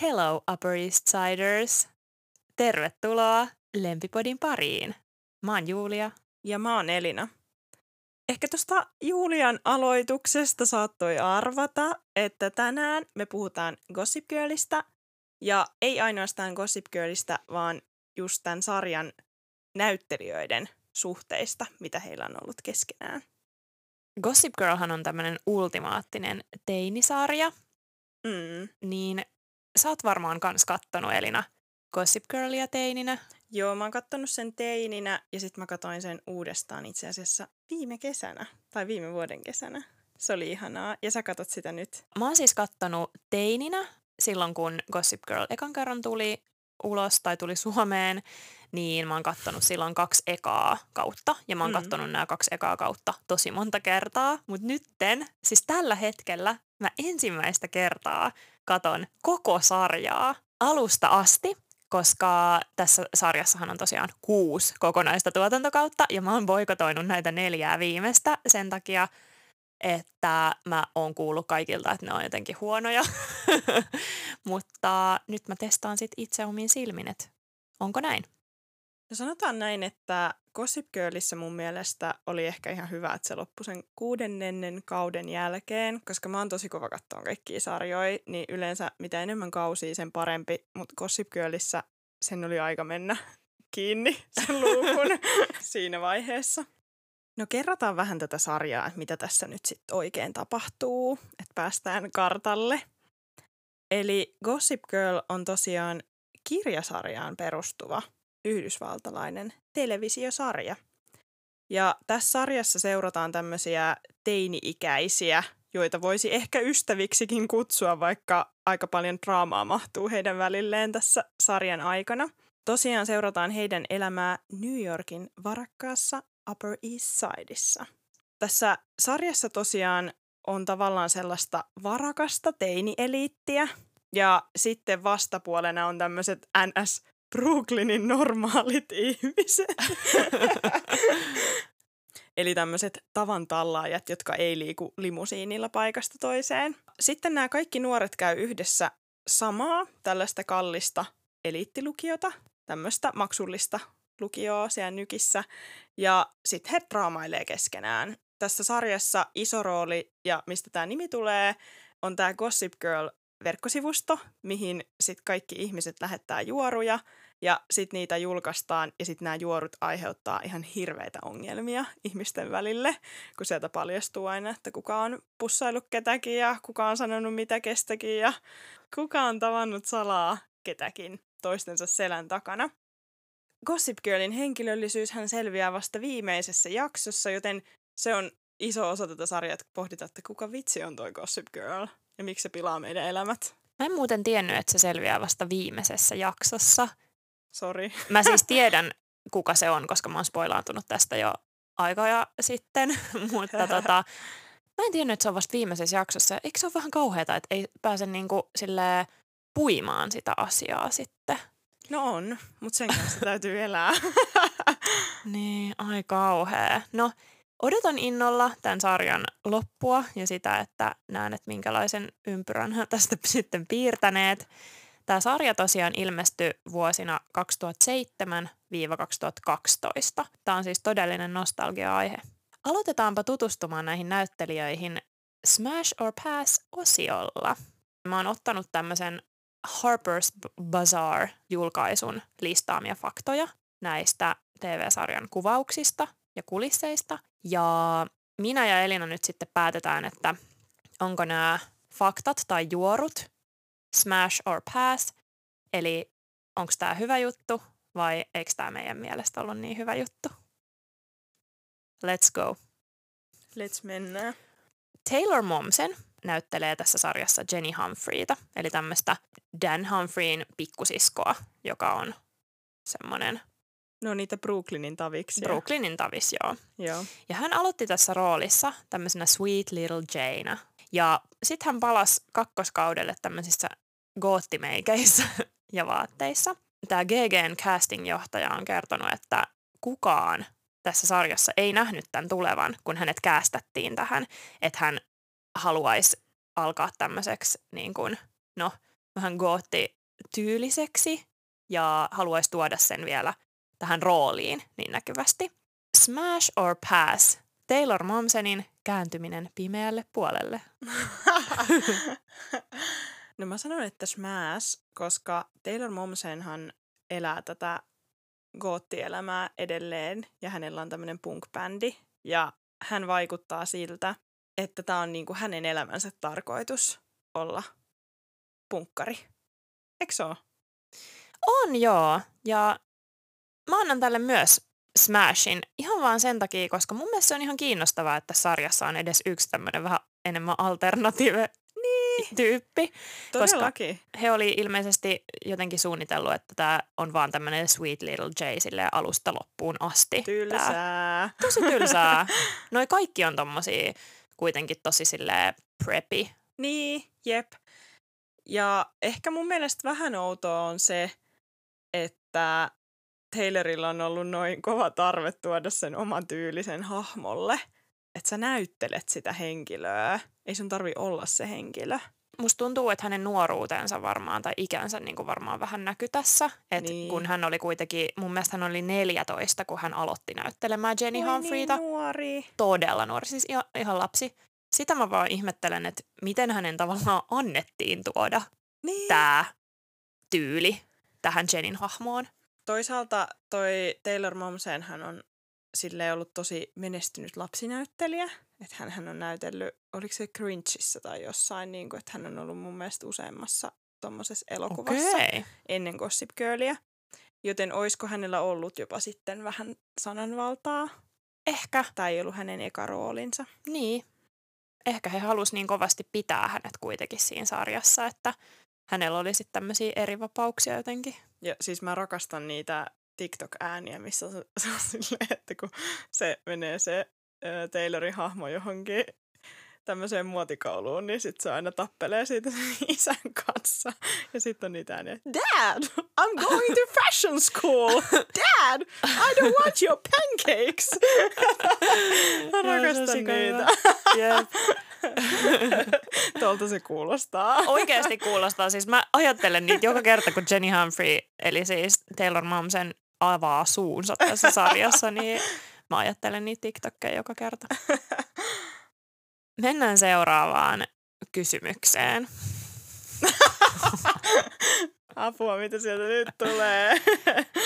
Hello Upper East Siders! Tervetuloa Lempipodin pariin. Mä oon Julia. Ja mä oon Elina. Ehkä tuosta Julian aloituksesta saattoi arvata, että tänään me puhutaan Gossip Girlista. Ja ei ainoastaan Gossip Girlista, vaan just tämän sarjan näyttelijöiden suhteista, mitä heillä on ollut keskenään. Gossip Girlhan on tämmöinen ultimaattinen teinisarja, Mm. niin sä oot varmaan kans kattonut Elina Gossip Girlia teininä. Joo, mä oon kattonut sen teininä ja sitten mä katoin sen uudestaan itse asiassa viime kesänä tai viime vuoden kesänä. Se oli ihanaa ja sä katot sitä nyt. Mä oon siis kattonut teininä silloin, kun Gossip Girl ekan kerran tuli ulos tai tuli Suomeen, niin mä oon kattonut silloin kaksi ekaa kautta. Ja mä oon Mm. kattonut nämä kaksi ekaa kautta tosi monta kertaa. Mutta nytten, siis tällä hetkellä, mä ensimmäistä kertaa katon koko sarjaa alusta asti, koska tässä sarjassahan on tosiaan kuusi kokonaista tuotantokautta, ja mä oon boikotoinut näitä neljää viimeistä sen takia, että mä oon kuullut kaikilta, että ne on jotenkin huonoja. Mutta nyt mä testaan sit itse omin silmin, että onko näin? No sanotaan näin, että Gossip Girlissä mun mielestä oli ehkä ihan hyvä, että se loppui sen kuudennennen kauden jälkeen, koska mä oon tosi kova kattoon kaikkia sarjoja, niin yleensä mitä enemmän kausia, sen parempi, mutta Gossip Girlissä sen oli aika mennä kiinni sen luukun siinä vaiheessa. No kerrataan vähän tätä sarjaa, että mitä tässä nyt sitten oikein tapahtuu, että päästään kartalle. Eli Gossip Girl on tosiaan kirjasarjaan perustuva yhdysvaltalainen televisiosarja. Ja tässä sarjassa seurataan tämmöisiä teini-ikäisiä, joita voisi ehkä ystäviksikin kutsua, vaikka aika paljon draamaa mahtuu heidän välilleen tässä sarjan aikana. Tosiaan seurataan heidän elämää New Yorkin varakkaassa Upper East Sideissa. Tässä sarjassa tosiaan on tavallaan sellaista varakasta teini-eliittiä, ja sitten vastapuolena on tämmöiset NS Brooklynin normaalit ihmiset. Eli tämmöiset tavan tallaajat, jotka ei liiku limusiinilla paikasta toiseen. Sitten nämä kaikki nuoret käy yhdessä samaa tällaista kallista eliittilukiota, tämmöistä maksullista lukioa siellä nykissä. Ja sitten he draamailee keskenään. Tässä sarjassa iso rooli, ja mistä tämä nimi tulee, on tämä Gossip Girl verkkosivusto, mihin sitten kaikki ihmiset lähettää juoruja ja sitten niitä julkaistaan ja sitten nämä juorut aiheuttaa ihan hirveitä ongelmia ihmisten välille, kun sieltä paljastuu aina, että kuka on pussaillut ketäkin ja kuka on sanonut mitä kestäkin ja kuka on tavannut salaa ketäkin toistensa selän takana. Gossip Girlin henkilöllisyys hän selviää vasta viimeisessä jaksossa, joten se on iso osa tätä sarjaa, että pohditaan, että kuka vitsi on toi Gossip Girl ja miksi se pilaa meidän elämät. Mä en muuten tiennyt, että se selviää vasta viimeisessä jaksossa. Sori. Mä siis tiedän, kuka se on, koska mä oon spoilaantunut tästä jo aikoja sitten, mutta tota, mä en tiennyt, että se on vasta viimeisessä jaksossa. Eikö se ole vähän kauheata, että ei pääse niinku silleen puimaan sitä asiaa sitten? No on, mutta sen kanssa täytyy elää. Niin, ai kauhea. No, odotan innolla tämän sarjan loppua ja sitä, että näen, että minkälaisen ympyrän tästä sitten piirtäneet. Tämä sarja tosiaan ilmestyi vuosina 2007-2012. Tämä on siis todellinen nostalgia-aihe. Aloitetaanpa tutustumaan näihin näyttelijöihin Smash or Pass-osiolla. Mä oon ottanut tämmöisen Harper's Bazaar-julkaisun listaamia faktoja näistä TV-sarjan kuvauksista ja kulisseista. Ja minä ja Elina nyt sitten päätetään, että onko nämä faktat tai juorut smash or pass, eli onko tämä hyvä juttu vai eikö tämä meidän mielestä ollut niin hyvä juttu. Let's go. Let's mennä. Taylor Momsen näyttelee tässä sarjassa Jenny Humphreyta, eli tämmöistä Dan Humphreyin pikkusiskoa, joka on semmoinen No niitä Brooklynin taviksia. Brooklynin tavis, joo. Joo. Ja hän aloitti tässä roolissa tämmöisenä Sweet Little Jane. Ja sitten hän palasi kakkoskaudelle tämmöisissä goottimeikeissä ja vaatteissa. Tämä GGn casting-johtaja on kertonut, että kukaan tässä sarjassa ei nähnyt tämän tulevan, kun hänet käästettiin tähän, että hän haluaisi alkaa tämmöiseksi niin kuin, no, vähän gootti-tyyliseksi ja haluaisi tuoda sen vielä tähän rooliin niin näkyvästi. Smash or Pass, Taylor Momsenin kääntyminen pimeälle puolelle. no mä sanon, että smash, koska Taylor Momsenhan elää tätä goottielämää edelleen ja hänellä on tämmöinen punk-bändi ja hän vaikuttaa siltä, että tämä on niinku hänen elämänsä tarkoitus olla punkkari. Eikö se ole? On joo, ja mä annan tälle myös Smashin ihan vaan sen takia, koska mun mielestä se on ihan kiinnostavaa, että sarjassa on edes yksi tämmöinen vähän enemmän alternative niin. tyyppi. Todellakin. Koska he oli ilmeisesti jotenkin suunnitellut, että tämä on vaan tämmöinen sweet little J sille alusta loppuun asti. Tylsää. Tää. Tosi tylsää. Noi kaikki on tommosia kuitenkin tosi sille preppy. Niin, jep. Ja ehkä mun mielestä vähän outoa on se, että Taylorilla on ollut noin kova tarve tuoda sen oman tyylisen hahmolle, että sä näyttelet sitä henkilöä. Ei sun tarvi olla se henkilö. Musta tuntuu, että hänen nuoruutensa varmaan tai ikänsä niin kuin varmaan vähän näky tässä. Et niin. Kun hän oli kuitenkin, mun mielestä hän oli 14, kun hän aloitti näyttelemään Jenny Oi Humphreyta. Niin nuori. Todella nuori, siis ihan, ihan lapsi. Sitä mä vaan ihmettelen, että miten hänen tavallaan annettiin tuoda Niin. tämä tyyli tähän Jenin hahmoon. Toisaalta toi Taylor Momsen hän on sille ollut tosi menestynyt lapsinäyttelijä. Että hän, hän on näytellyt, oliko se Grinchissä tai jossain, niin kuin, että hän on ollut mun mielestä useammassa tuommoisessa elokuvassa Okei. ennen Gossip Girlia. Joten oisko hänellä ollut jopa sitten vähän sananvaltaa? Ehkä, Tämä ei ollut hänen eka roolinsa. niin. Ehkä he halusivat niin kovasti pitää hänet kuitenkin siinä sarjassa, että hänellä oli sitten tämmöisiä eri vapauksia jotenkin. Ja siis mä rakastan niitä TikTok-ääniä, missä se, on silleen, että kun se menee se Taylorin hahmo johonkin tämmöiseen muotikouluun, niin sitten se aina tappelee siitä isän kanssa. Ja sitten on niitä ääniä, Dad, I'm going to fashion school. Dad, I don't want your pancakes. Mä rakastan niitä. Tuolta se kuulostaa. Oikeasti kuulostaa. Siis mä ajattelen niitä joka kerta, kun Jenny Humphrey, eli siis Taylor Momsen avaa suunsa tässä sarjassa, niin mä ajattelen niitä TikTokkeja joka kerta. Mennään seuraavaan kysymykseen. Apua, mitä sieltä nyt tulee.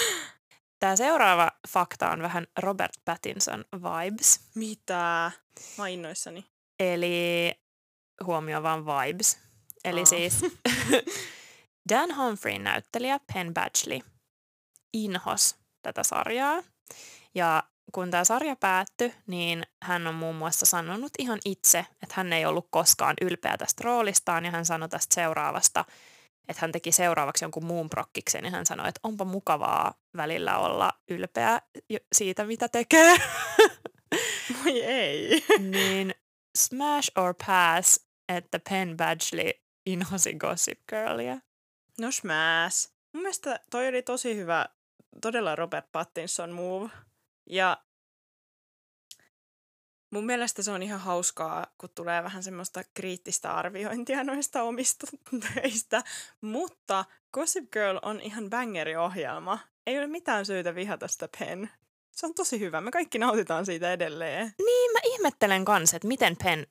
Tämä seuraava fakta on vähän Robert Pattinson vibes. Mitä? Mä innoissani. Eli huomio vaan vibes. Eli Aa. siis Dan Humphreyn näyttelijä Penn Badgley inhos tätä sarjaa. Ja kun tämä sarja päättyi, niin hän on muun muassa sanonut ihan itse, että hän ei ollut koskaan ylpeä tästä roolistaan ja hän sanoi tästä seuraavasta, että hän teki seuraavaksi jonkun muun prokkiksen ja hän sanoi, että onpa mukavaa välillä olla ylpeä siitä, mitä tekee. Voi ei. niin smash or pass, että Penn Badgley inhosi Gossip Girlia. No smash. Mun mielestä toi oli tosi hyvä, todella Robert Pattinson move. Ja mun mielestä se on ihan hauskaa, kun tulee vähän semmoista kriittistä arviointia noista omista töistä. Mutta Gossip Girl on ihan bangeri-ohjelma. Ei ole mitään syytä vihata sitä Pen. Se on tosi hyvä. Me kaikki nautitaan siitä edelleen. Niin, mä ihmettelen kanssa, että miten Penn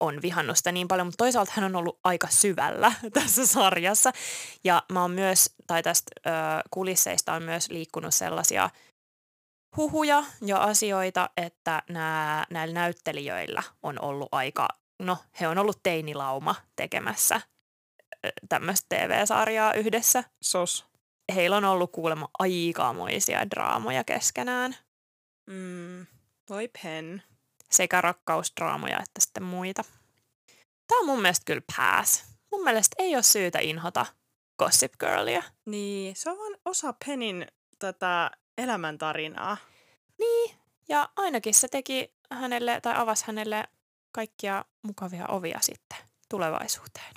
on vihannut sitä niin paljon, mutta toisaalta hän on ollut aika syvällä tässä sarjassa. Ja mä oon myös, tai tästä ö, kulisseista on myös liikkunut sellaisia huhuja ja asioita, että nää, näillä näyttelijöillä on ollut aika, no he on ollut teinilauma tekemässä tämmöistä TV-sarjaa yhdessä. Sos. Heillä on ollut kuulemma aikamoisia draamoja keskenään, Mm. Voi Pen. sekä rakkausdraamoja että sitten muita. Tämä on mun mielestä kyllä pass. Mun mielestä ei ole syytä inhota Gossip Girlia. Niin, se on vaan osa Penin tätä elämäntarinaa. Niin, ja ainakin se teki hänelle tai avasi hänelle kaikkia mukavia ovia sitten tulevaisuuteen.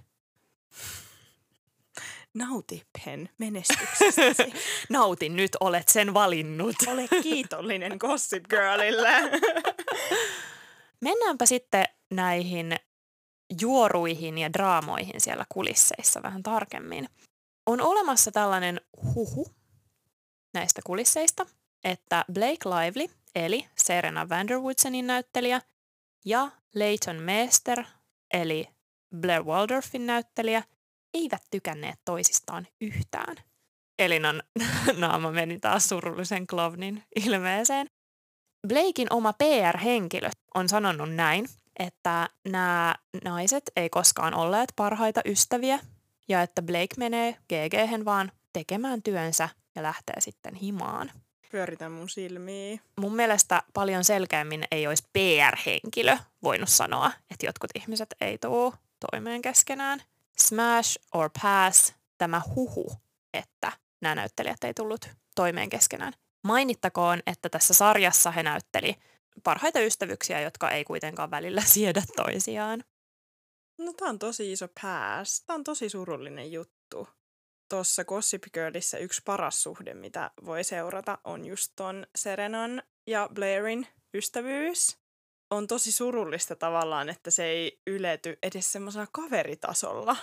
Nauti Pen menestyksestäsi. Nautin nyt, olet sen valinnut. Ole kiitollinen Gossip Girlille. Mennäänpä sitten näihin juoruihin ja draamoihin siellä kulisseissa vähän tarkemmin. On olemassa tällainen huhu näistä kulisseista, että Blake Lively, eli Serena Vanderwoodsenin näyttelijä, ja Leighton Meester, eli Blair Waldorfin näyttelijä, eivät tykänneet toisistaan yhtään. Elinan naama meni taas surullisen klovnin ilmeeseen. Blakein oma PR-henkilö on sanonut näin, että nämä naiset ei koskaan olleet parhaita ystäviä ja että Blake menee gg vaan tekemään työnsä ja lähtee sitten himaan. Pyöritän mun silmiä. Mun mielestä paljon selkeämmin ei olisi PR-henkilö voinut sanoa, että jotkut ihmiset ei tuu toimeen keskenään. Smash or pass, tämä huhu, että nämä näyttelijät ei tullut toimeen keskenään. Mainittakoon, että tässä sarjassa he näytteli parhaita ystävyksiä, jotka ei kuitenkaan välillä siedä toisiaan. No tää on tosi iso pass. Tää on tosi surullinen juttu. Tuossa Gossip Girlissä yksi paras suhde, mitä voi seurata, on just ton Serenan ja Blairin ystävyys. On tosi surullista tavallaan, että se ei ylety edes semmoisella kaveritasolla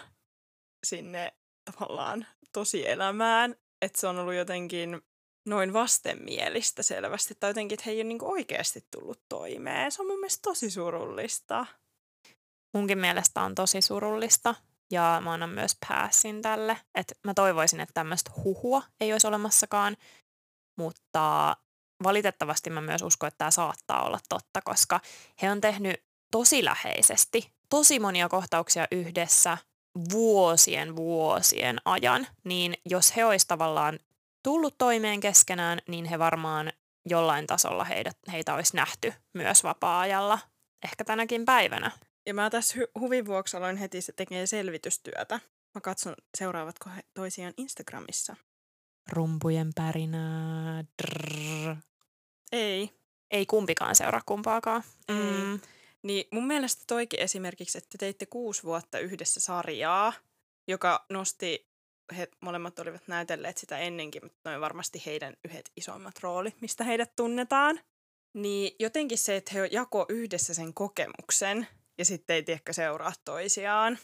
sinne tavallaan tosielämään. Että se on ollut jotenkin noin vastenmielistä selvästi. Tai jotenkin, että he ei ole niin oikeasti tullut toimeen. Se on mun mielestä tosi surullista. Munkin mielestä on tosi surullista. Ja mä annan myös pääsin tälle. Että mä toivoisin, että tämmöistä huhua ei olisi olemassakaan. Mutta valitettavasti mä myös uskon, että tämä saattaa olla totta, koska he on tehnyt tosi läheisesti, tosi monia kohtauksia yhdessä vuosien vuosien ajan, niin jos he olisi tavallaan tullut toimeen keskenään, niin he varmaan jollain tasolla heidät, heitä olisi nähty myös vapaa-ajalla, ehkä tänäkin päivänä. Ja mä tässä hu- huvin vuoksi aloin heti se tekee selvitystyötä. Mä katson, seuraavatko he toisiaan Instagramissa. Rumpujen pärinää. Drrr. Ei. Ei kumpikaan seuraa kumpaakaan. Mm. Niin mun mielestä toikin esimerkiksi, että teitte kuusi vuotta yhdessä sarjaa, joka nosti, he molemmat olivat näytelleet sitä ennenkin, mutta noin varmasti heidän yhdet isoimmat roolit, mistä heidät tunnetaan. Niin jotenkin se, että he jako yhdessä sen kokemuksen ja sitten ei tiedäkö seuraa toisiaan,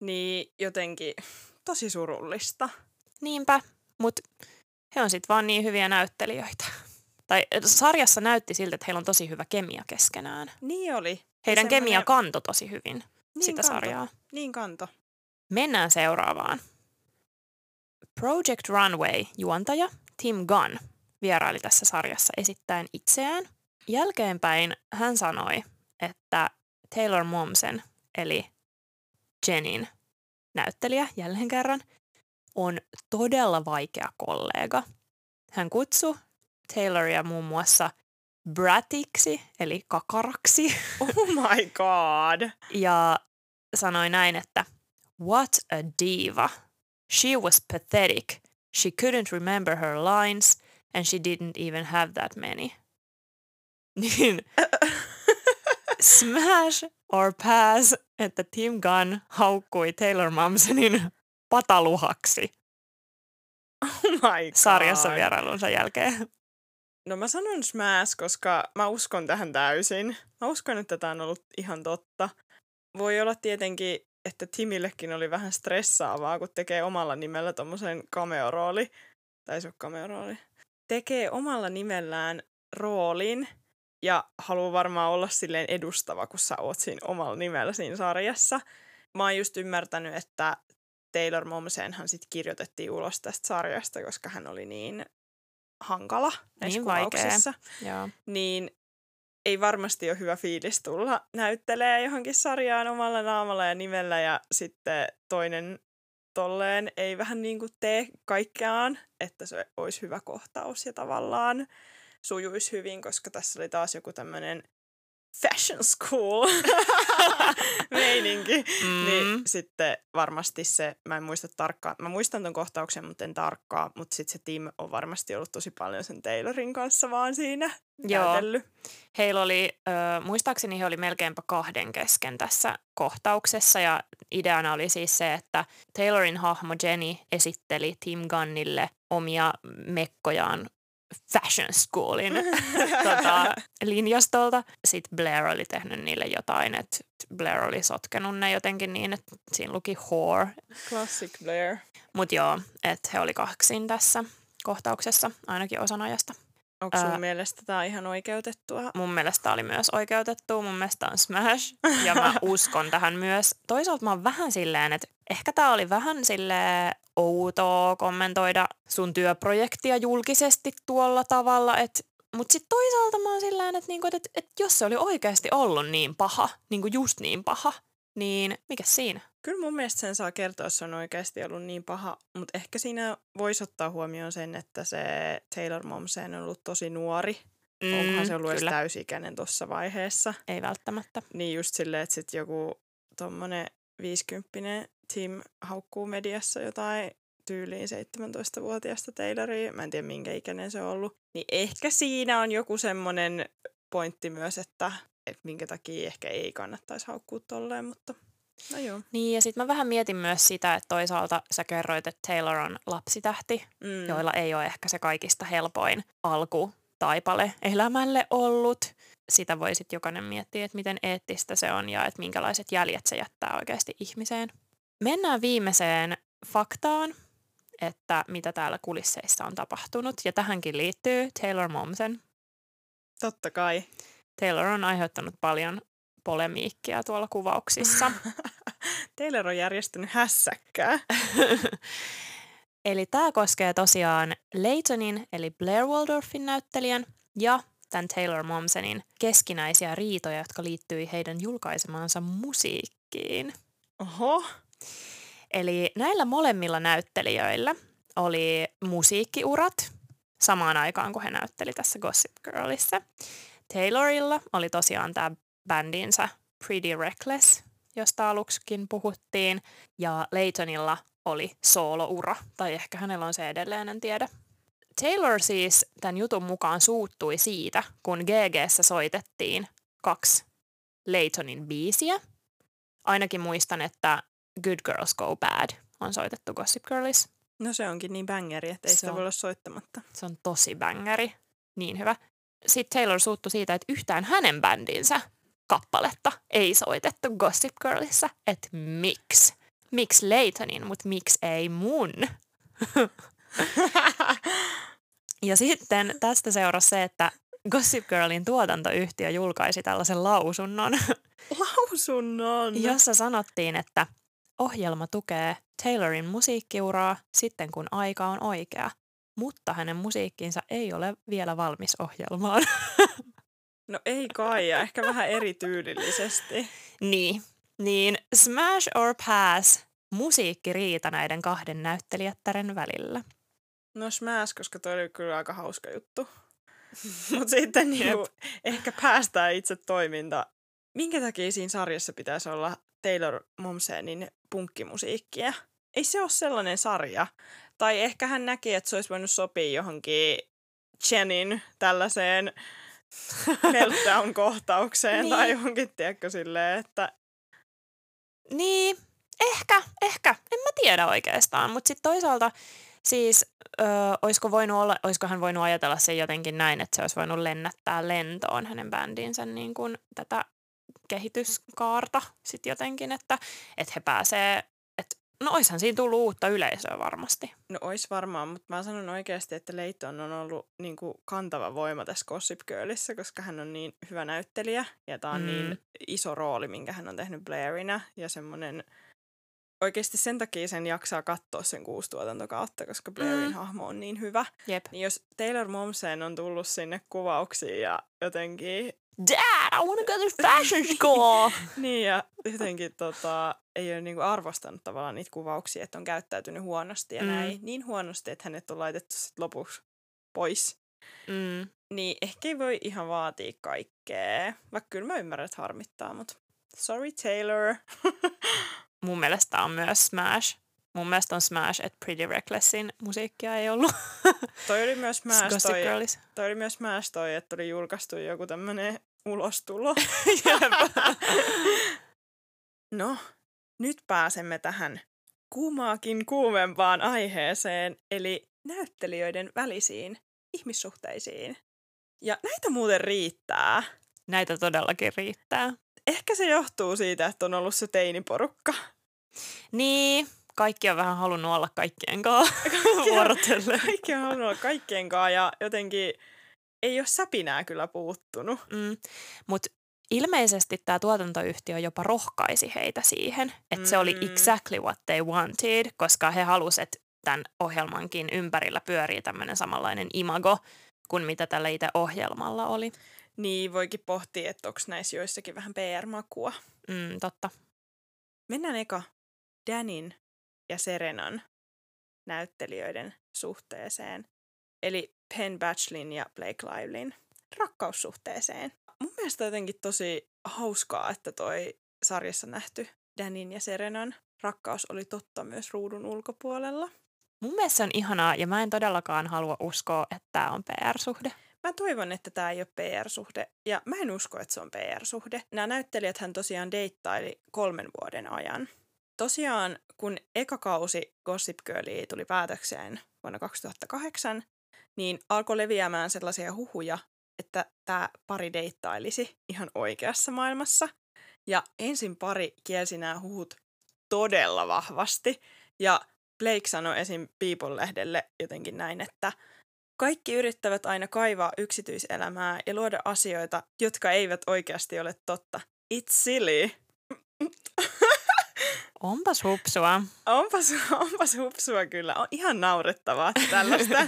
niin jotenkin tosi surullista. Niinpä, mutta he on sitten vaan niin hyviä näyttelijöitä. Tai sarjassa näytti siltä, että heillä on tosi hyvä kemia keskenään. Niin oli. Heidän semmoinen- kemia kanto tosi hyvin Niin sitä kanto. sarjaa. Niin kanto. Mennään seuraavaan. Project Runway juontaja Tim Gunn vieraili tässä sarjassa esittäen itseään. Jälkeenpäin hän sanoi, että Taylor Momsen, eli Jenin näyttelijä jälleen kerran, on todella vaikea kollega. Hän kutsui Tayloria muun muassa bratiksi, eli kakaraksi, Oh my god. ja sanoi näin, että What a diva. She was pathetic. She couldn't remember her lines and she didn't even have that many. Niin smash or pass, että Tim Gunn haukkui Taylor Momsenin pataluhaksi Oh my god. sarjassa vierailunsa jälkeen. No mä sanon smash, koska mä uskon tähän täysin. Mä uskon, että tämä on ollut ihan totta. Voi olla tietenkin, että Timillekin oli vähän stressaavaa, kun tekee omalla nimellä tommosen cameo-rooli. Tai se on cameo-rooli. Tekee omalla nimellään roolin ja haluaa varmaan olla silleen edustava, kun sä oot siinä omalla nimellä siinä sarjassa. Mä oon just ymmärtänyt, että Taylor Momsenhan sit kirjoitettiin ulos tästä sarjasta, koska hän oli niin hankala näissä Niin kuvauksissa. Joo. Niin ei varmasti ole hyvä fiilis tulla näyttelee johonkin sarjaan omalla naamalla ja nimellä ja sitten toinen tolleen ei vähän niin kuin tee kaikkeaan, että se olisi hyvä kohtaus ja tavallaan sujuisi hyvin, koska tässä oli taas joku tämmöinen fashion school meininki. Mm. Niin sitten varmasti se, mä en muista tarkkaan, mä muistan ton kohtauksen, mutta en tarkkaan, mutta sitten se Tim on varmasti ollut tosi paljon sen Taylorin kanssa vaan siinä Joo. näytellyt. Heillä oli, ö, muistaakseni he oli melkeinpä kahden kesken tässä kohtauksessa ja ideana oli siis se, että Taylorin hahmo Jenny esitteli Tim Gunnille omia mekkojaan fashion schoolin tota, linjastolta. Sitten Blair oli tehnyt niille jotain, että Blair oli sotkenut ne jotenkin niin, että siinä luki whore. Classic Blair. Mutta joo, että he oli kaksin tässä kohtauksessa ainakin osan ajasta. Onko sun Ää, mielestä tämä ihan oikeutettua? Mun mielestä oli myös oikeutettu, mun mielestä on smash ja mä uskon tähän myös. Toisaalta mä oon vähän silleen, että ehkä tää oli vähän sille outoa kommentoida sun työprojektia julkisesti tuolla tavalla, että mutta sitten toisaalta mä oon silleen, että niinku, et, et jos se oli oikeasti ollut niin paha, niinku just niin paha, niin mikä siinä? Kyllä mun mielestä sen saa kertoa, jos se on oikeasti ollut niin paha, mutta ehkä siinä voisi ottaa huomioon sen, että se Taylor Momsen on ollut tosi nuori. Mm, Onkohan se ollut edes kyllä. täysikäinen tuossa vaiheessa. Ei välttämättä. Niin just silleen, että sit joku tommonen 50 Tim haukkuu mediassa jotain tyyliin 17-vuotiaasta Tayloria. Mä en tiedä minkä ikäinen se on ollut. Niin ehkä siinä on joku semmonen pointti myös, että, että minkä takia ehkä ei kannattaisi haukkua tolleen, mutta no joo. Niin ja sitten mä vähän mietin myös sitä, että toisaalta sä kerroit, että Taylor on lapsitähti, Mm. joilla ei ole ehkä se kaikista helpoin alku taipale elämälle ollut. Sitä voi sitten jokainen miettiä, että miten eettistä se on ja että minkälaiset jäljet se jättää oikeasti ihmiseen. Mennään viimeiseen faktaan, että mitä täällä kulisseissa on tapahtunut. Ja tähänkin liittyy Taylor Momsen. Totta kai. Taylor on aiheuttanut paljon polemiikkia tuolla kuvauksissa. Taylor on järjestänyt hässäkkää. Eli tämä koskee tosiaan Laytonin eli Blair Waldorfin näyttelijän ja tämän Taylor Momsenin keskinäisiä riitoja, jotka liittyi heidän julkaisemaansa musiikkiin. Oho. Eli näillä molemmilla näyttelijöillä oli musiikkiurat samaan aikaan, kun he näytteli tässä Gossip Girlissa. Taylorilla oli tosiaan tämä bändinsä Pretty Reckless, josta aluksikin puhuttiin, ja Laytonilla oli sooloura, tai ehkä hänellä on se edelleen, en tiedä. Taylor siis tämän jutun mukaan suuttui siitä, kun GGssä soitettiin kaksi Laytonin biisiä. Ainakin muistan, että Good Girls Go Bad on soitettu Gossip Girlissa. No se onkin niin bängeri, että ei Se sitä on. voi olla soittamatta. Se on tosi bängäri. Niin hyvä. Sitten Taylor suuttui siitä, että yhtään hänen bändinsä kappaletta ei soitettu Gossip Girlissa. Että miksi? Miksi Laytonin, mutta miksi ei mun? Ja sitten tästä seurasi se, että Gossip Girlin tuotantoyhtiö julkaisi tällaisen lausunnon, Lausunnon. jossa sanottiin, että ohjelma tukee Taylorin musiikkiuraa sitten kun aika on oikea, mutta hänen musiikkinsa ei ole vielä valmis ohjelmaan. No ei kai, ja ehkä vähän erityylillisesti. niin, niin smash or pass musiikkiriita näiden kahden näyttelijättären välillä. No smash, koska toi oli kyllä aika hauska juttu. Mutta sitten niinku, ehkä päästään itse toiminta. Minkä takia siinä sarjassa pitäisi olla Taylor Momsenin punkkimusiikkia? Ei se ole sellainen sarja. Tai ehkä hän näki, että se olisi voinut sopia johonkin Jenin tällaiseen meltdown-kohtaukseen Niin. tai johonkin, tiedätkö, silleen, että Niin, ehkä, ehkä. En mä tiedä oikeastaan, mutta sitten toisaalta siis ö, olisiko, voinut olla, olisiko hän voinut ajatella sen jotenkin näin, että se olisi voinut lennättää lentoon hänen bändinsä niin kuin tätä kehityskaarta sitten jotenkin, että, että he pääsee, että no oishan siinä tullut uutta yleisöä varmasti. No ois varmaan, mutta mä sanon oikeasti, että Leighton on ollut niin kuin kantava voima tässä Gossip Girlissä, koska hän on niin hyvä näyttelijä ja tämä on Mm. niin iso rooli, minkä hän on tehnyt Blairinä ja semmoinen oikeasti sen takia sen jaksaa katsoa sen kuusi tuotantokautta, koska Blairin Mm. hahmo on niin hyvä. Jep. Niin jos Taylor Momsen on tullut sinne kuvauksiin ja jotenkin, Dad, I wanna go to fashion school! niin ja jotenkin tota, ei ole niinku arvostanut tavallaan niitä kuvauksia, että on käyttäytynyt huonosti ja mm. näin. Niin huonosti, että hänet on laitettu sit lopuksi pois mm. Niin ehkä ei voi ihan vaatia kaikkea. Vaikka kyllä mä ymmärrän, että harmittaa, mutta sorry Taylor. Mun mielestä on myös Smash. Mun mielestä on Smash, että Pretty Recklessin musiikkia ei ollut toi oli myös Smash Gossip toi, Girlissa. toi, oli myös Smash toi, että oli julkaistu joku tämmönen ulostulo. no, nyt pääsemme tähän kuumaakin kuumempaan aiheeseen, eli näyttelijöiden välisiin ihmissuhteisiin. Ja näitä muuten riittää. Näitä todellakin riittää. Ehkä se johtuu siitä, että on ollut se teiniporukka. Niin, kaikki on vähän halunnut olla kaikkien kanssa vuorotellen. Kaikki on halunnut olla kaikkien kanssa ja jotenkin ei ole säpinää kyllä puuttunut. Mm. Mutta ilmeisesti tämä tuotantoyhtiö jopa rohkaisi heitä siihen, että mm. se oli Mm. exactly what they wanted, koska he halusivat, että tämän ohjelmankin ympärillä pyörii tämmöinen samanlainen imago kuin mitä tällä itse ohjelmalla oli. Niin voikin pohtia, että onko näissä joissakin vähän PR-makua. Mm, totta. Mennään eka Danin ja Serenan näyttelijöiden suhteeseen. Eli Penn Batchlin ja Blake Livelin rakkaussuhteeseen. Mun mielestä jotenkin tosi hauskaa, että toi sarjassa nähty Danin ja Serenan rakkaus oli totta myös ruudun ulkopuolella. Mun mielestä se on ihanaa ja mä en todellakaan halua uskoa, että tämä on PR-suhde. Mä toivon, että tämä ei ole PR-suhde, ja mä en usko, että se on PR-suhde. Nämä näyttelijät hän tosiaan deittaili kolmen vuoden ajan. Tosiaan, kun eka kausi Gossip Girlia tuli päätökseen vuonna 2008, niin alkoi leviämään sellaisia huhuja, että tämä pari deittailisi ihan oikeassa maailmassa. Ja ensin pari kielsi nämä huhut todella vahvasti. Ja Blake sanoi esim. People-lehdelle jotenkin näin, että kaikki yrittävät aina kaivaa yksityiselämää ja luoda asioita, jotka eivät oikeasti ole totta. It's silly. Onpas hupsua. Onpas, onpas hupsua kyllä. On ihan naurettavaa, että tällaista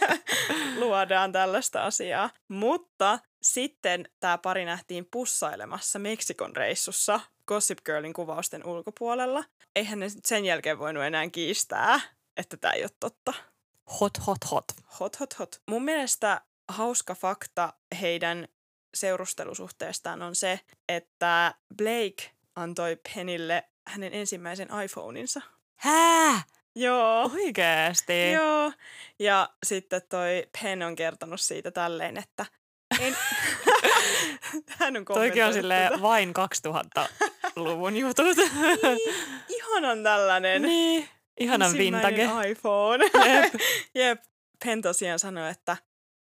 luodaan tällaista asiaa. Mutta sitten tämä pari nähtiin pussailemassa Meksikon reissussa Gossip Girlin kuvausten ulkopuolella. Eihän ne sen jälkeen voinut enää kiistää, että tämä ei ole totta. Hot, hot, hot. Hot, hot, hot. Mun mielestä hauska fakta heidän seurustelusuhteestaan on se, että Blake antoi Penille hänen ensimmäisen iPhoneinsa. Hää? Joo. Oikeesti? Joo. Ja sitten toi Pen on kertonut siitä tälleen, että en... hän on Toikin on silleen vain 2000-luvun jutut. Niin, ihanan tällainen. niin. Ihanan vintage. iPhone. Jep. Jep. Pen tosiaan sanoi, että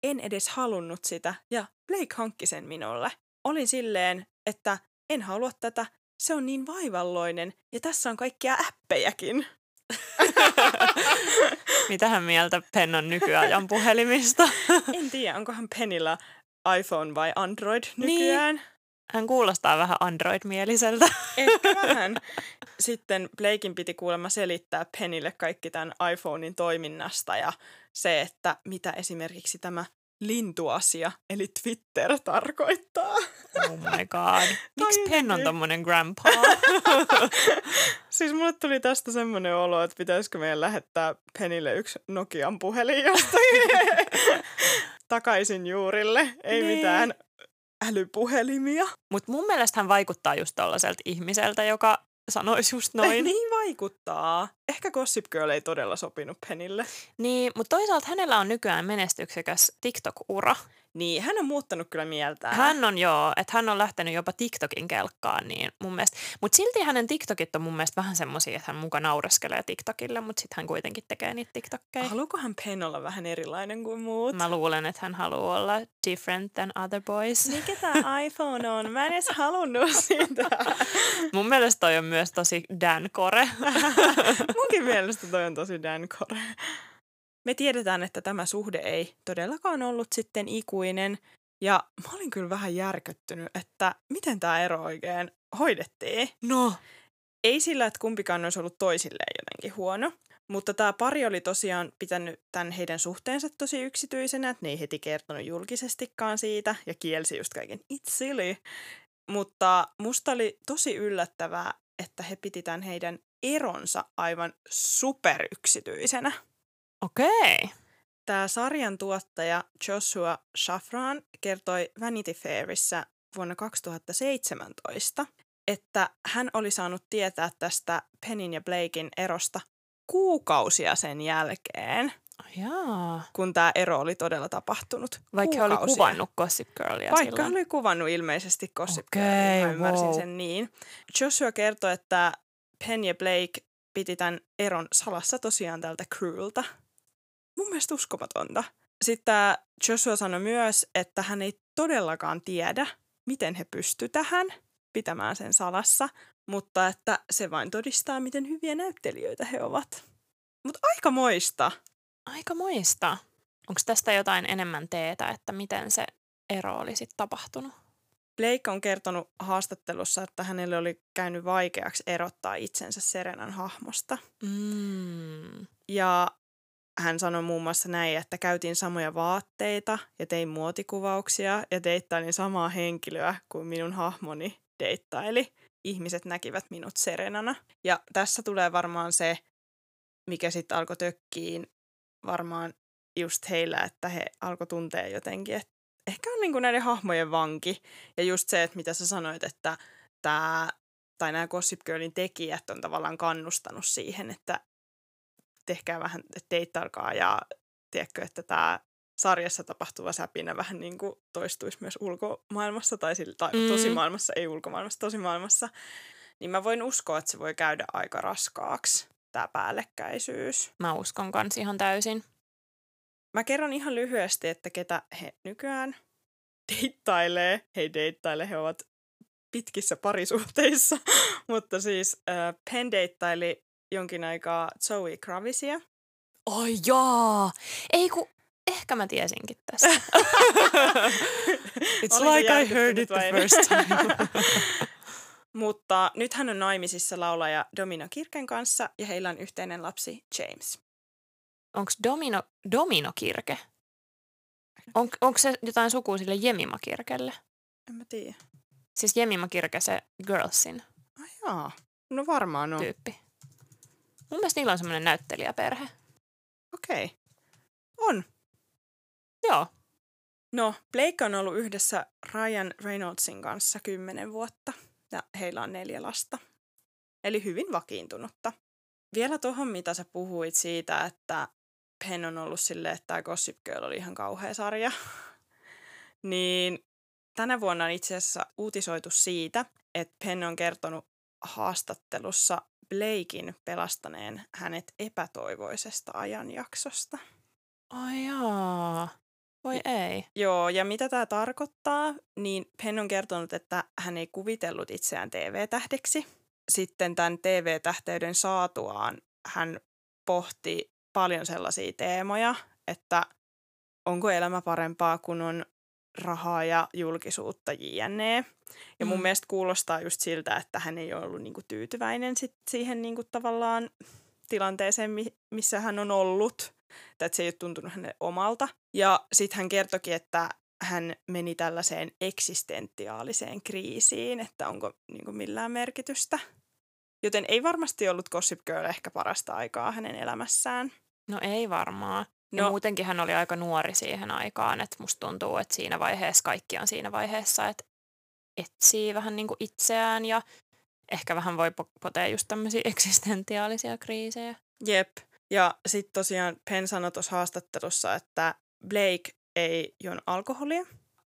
en edes halunnut sitä ja Blake hankki sen minulle. Olin silleen, että en halua tätä, se on niin vaivalloinen ja tässä on kaikkia äppejäkin. Mitähän mieltä Pen on nykyajan puhelimista? En tiedä, onkohan Penillä iPhone vai Android Niin. Hän kuulostaa vähän Android-mieliseltä. Ehkä vähän. Sitten Blakein piti kuulemma selittää Penille kaikki tämän iPhonein toiminnasta ja se, että mitä esimerkiksi tämä lintuasia, eli Twitter, tarkoittaa. Oh my god. Miksi Pen on tommonen grandpa? Siis mulle tuli tästä semmoinen olo, että pitäisikö meidän lähettää Penille yksi Nokian puhelin jostain takaisin juurille. Ei Niin. mitään älypuhelimia. Mutta mun mielestä hän vaikuttaa just tollaiselta ihmiseltä, joka sanoisi just Noin. noin. Niin vaikuttaa. Ehkä Gossip Girl ei todella sopinut Penille. Niin, mutta toisaalta hänellä on nykyään menestyksekäs TikTok-ura. Niin, hän on muuttanut kyllä mieltään. Hän on joo, että hän on lähtenyt jopa TikTokin kelkkaan, niin mun mielestä. Mutta silti hänen TikTokit on mun mielestä vähän semmosia, että hän muka naureskelee TikTokille, mutta sitten hän kuitenkin tekee niitä TikTokkeja. Haluukohan Pen olla vähän erilainen kuin muut? Mä luulen, että hän haluaa olla different than other boys. Mikä tämä iPhone on? Mä en edes halunnut sitä. Mun mielestä toi on myös tosi Dan Kore. Munkin mielestä toi on tosi Dan Kore. Me tiedetään, että tämä suhde ei todellakaan ollut sitten ikuinen. Ja mä olin kyllä vähän järkyttynyt, että miten tämä ero oikein hoidettiin. No. Ei sillä, että kumpikaan olisi ollut toisilleen jotenkin huono. Mutta tämä pari oli tosiaan pitänyt tämän heidän suhteensa tosi yksityisenä, että ne ei heti kertonut julkisestikaan siitä ja kielsi just kaiken it's silly. Mutta musta oli tosi yllättävää, että he piti tämän heidän eronsa aivan superyksityisenä. Okei. Okay. Tämä sarjan tuottaja Joshua Shafran kertoi Vanity Fairissä vuonna 2017, että hän oli saanut tietää tästä Penin ja Blakein erosta kuukausia sen jälkeen, Jaa. kun tämä ero oli todella tapahtunut. Vaikka he oli Kuukausia. kuvannut Gossip Girlia Vaikka silloin. oli kuvannut ilmeisesti Gossip Okei, Girlia, mä ymmärsin wow. sen niin. Joshua kertoi, että Penn ja Blake piti tämän eron salassa tosiaan tältä crewlta. Mun mielestä uskomatonta. sitten Joshua sanoi myös, että hän ei todellakaan tiedä, miten he pysty tähän pitämään sen salassa, mutta että se vain todistaa, miten hyviä näyttelijöitä he ovat. Mutta aika moista. Aika moista. Onko tästä jotain enemmän teetä, että miten se ero olisi tapahtunut? Blake on kertonut haastattelussa, että hänelle oli käynyt vaikeaksi erottaa itsensä Serenan hahmosta. Mm. Ja hän sanoi muun muassa näin, että käytin samoja vaatteita ja tein muotikuvauksia ja deittailin samaa henkilöä kuin minun hahmoni deittaili. Ihmiset näkivät minut Serenana. Ja tässä tulee varmaan se, mikä sitten alkoi tökkiin varmaan just heillä, että he alkoi tuntea jotenkin, että ehkä on niinku näiden hahmojen vanki. Ja just se, että mitä sä sanoit, että tämä tai nämä Gossip Girlin tekijät on tavallaan kannustanut siihen, että tehkää vähän deittailkaa ja tiedätkö, että tämä sarjassa tapahtuva säpinä vähän niin kuin toistuisi myös ulkomaailmassa tai, sillä, tai mm. tosimaailmassa, ei ulkomaailmassa, tosimaailmassa. Niin mä voin uskoa, että se voi käydä aika raskaaksi, tämä päällekkäisyys. Mä uskon kans ihan täysin. Mä kerron ihan lyhyesti, että ketä he nykyään deittailee. He deittailee, he ovat pitkissä parisuhteissa. Mutta siis äh, Penn deittaili jonkin aikaa Zoe Kravisia. Oi jaa! Ei ku, ehkä mä tiesinkin tästä. It's like I heard it the järkyttynyt vai? first time. Mutta nyt hän on naimisissa laulaja Domino Kirken kanssa ja heillä on yhteinen lapsi James. Onko Domino, Domino-kirke? On, onko se jotain sukua sille Jemima-kirkelle? En mä tiedä. Siis Jemima-kirke se Girlsin Ai jaa. No varmaan on. tyyppi. Mun mielestä niillä on semmoinen näyttelijäperhe. Okei. Okay. On. Joo. No, Blake on ollut yhdessä Ryan Reynoldsin kanssa kymmenen vuotta ja heillä on neljä lasta. Eli hyvin vakiintunutta. Vielä tuohon, mitä sä puhuit siitä, että Penn on ollut silleen, että tämä Gossip Girl oli ihan kauhea sarja. niin tänä vuonna on itse asiassa uutisoitu siitä, että Penn on kertonut haastattelussa Blakein pelastaneen hänet epätoivoisesta ajanjaksosta. Ai jaa. Voi ei. Joo, ja mitä tämä tarkoittaa, niin Penn on kertonut, että hän ei kuvitellut itseään TV-tähdeksi. Sitten tämän TV-tähteyden saatuaan hän pohti paljon sellaisia teemoja, että onko elämä parempaa, kun on rahaa ja julkisuutta jne. Ja mun Mm. mielestä kuulostaa just siltä, että hän ei ole ollut niinku tyytyväinen sit siihen niinku tavallaan tilanteeseen, mi- missä hän on ollut. Tai että se ei ole tuntunut hänelle omalta. Ja sitten hän kertokin, että hän meni tällaiseen eksistentiaaliseen kriisiin, että onko niinku millään merkitystä. Joten ei varmasti ollut Gossip Girl ehkä parasta aikaa hänen elämässään. No ei varmaan. Ja No. muutenkin hän oli aika nuori siihen aikaan, että musta tuntuu, että siinä vaiheessa kaikki on siinä vaiheessa, että etsii vähän niin kuin itseään ja ehkä vähän voi po- potea just tämmöisiä eksistentiaalisia kriisejä. Jep. Ja sitten tosiaan Penn sanoi tuossa haastattelussa, että Blake ei juon alkoholia.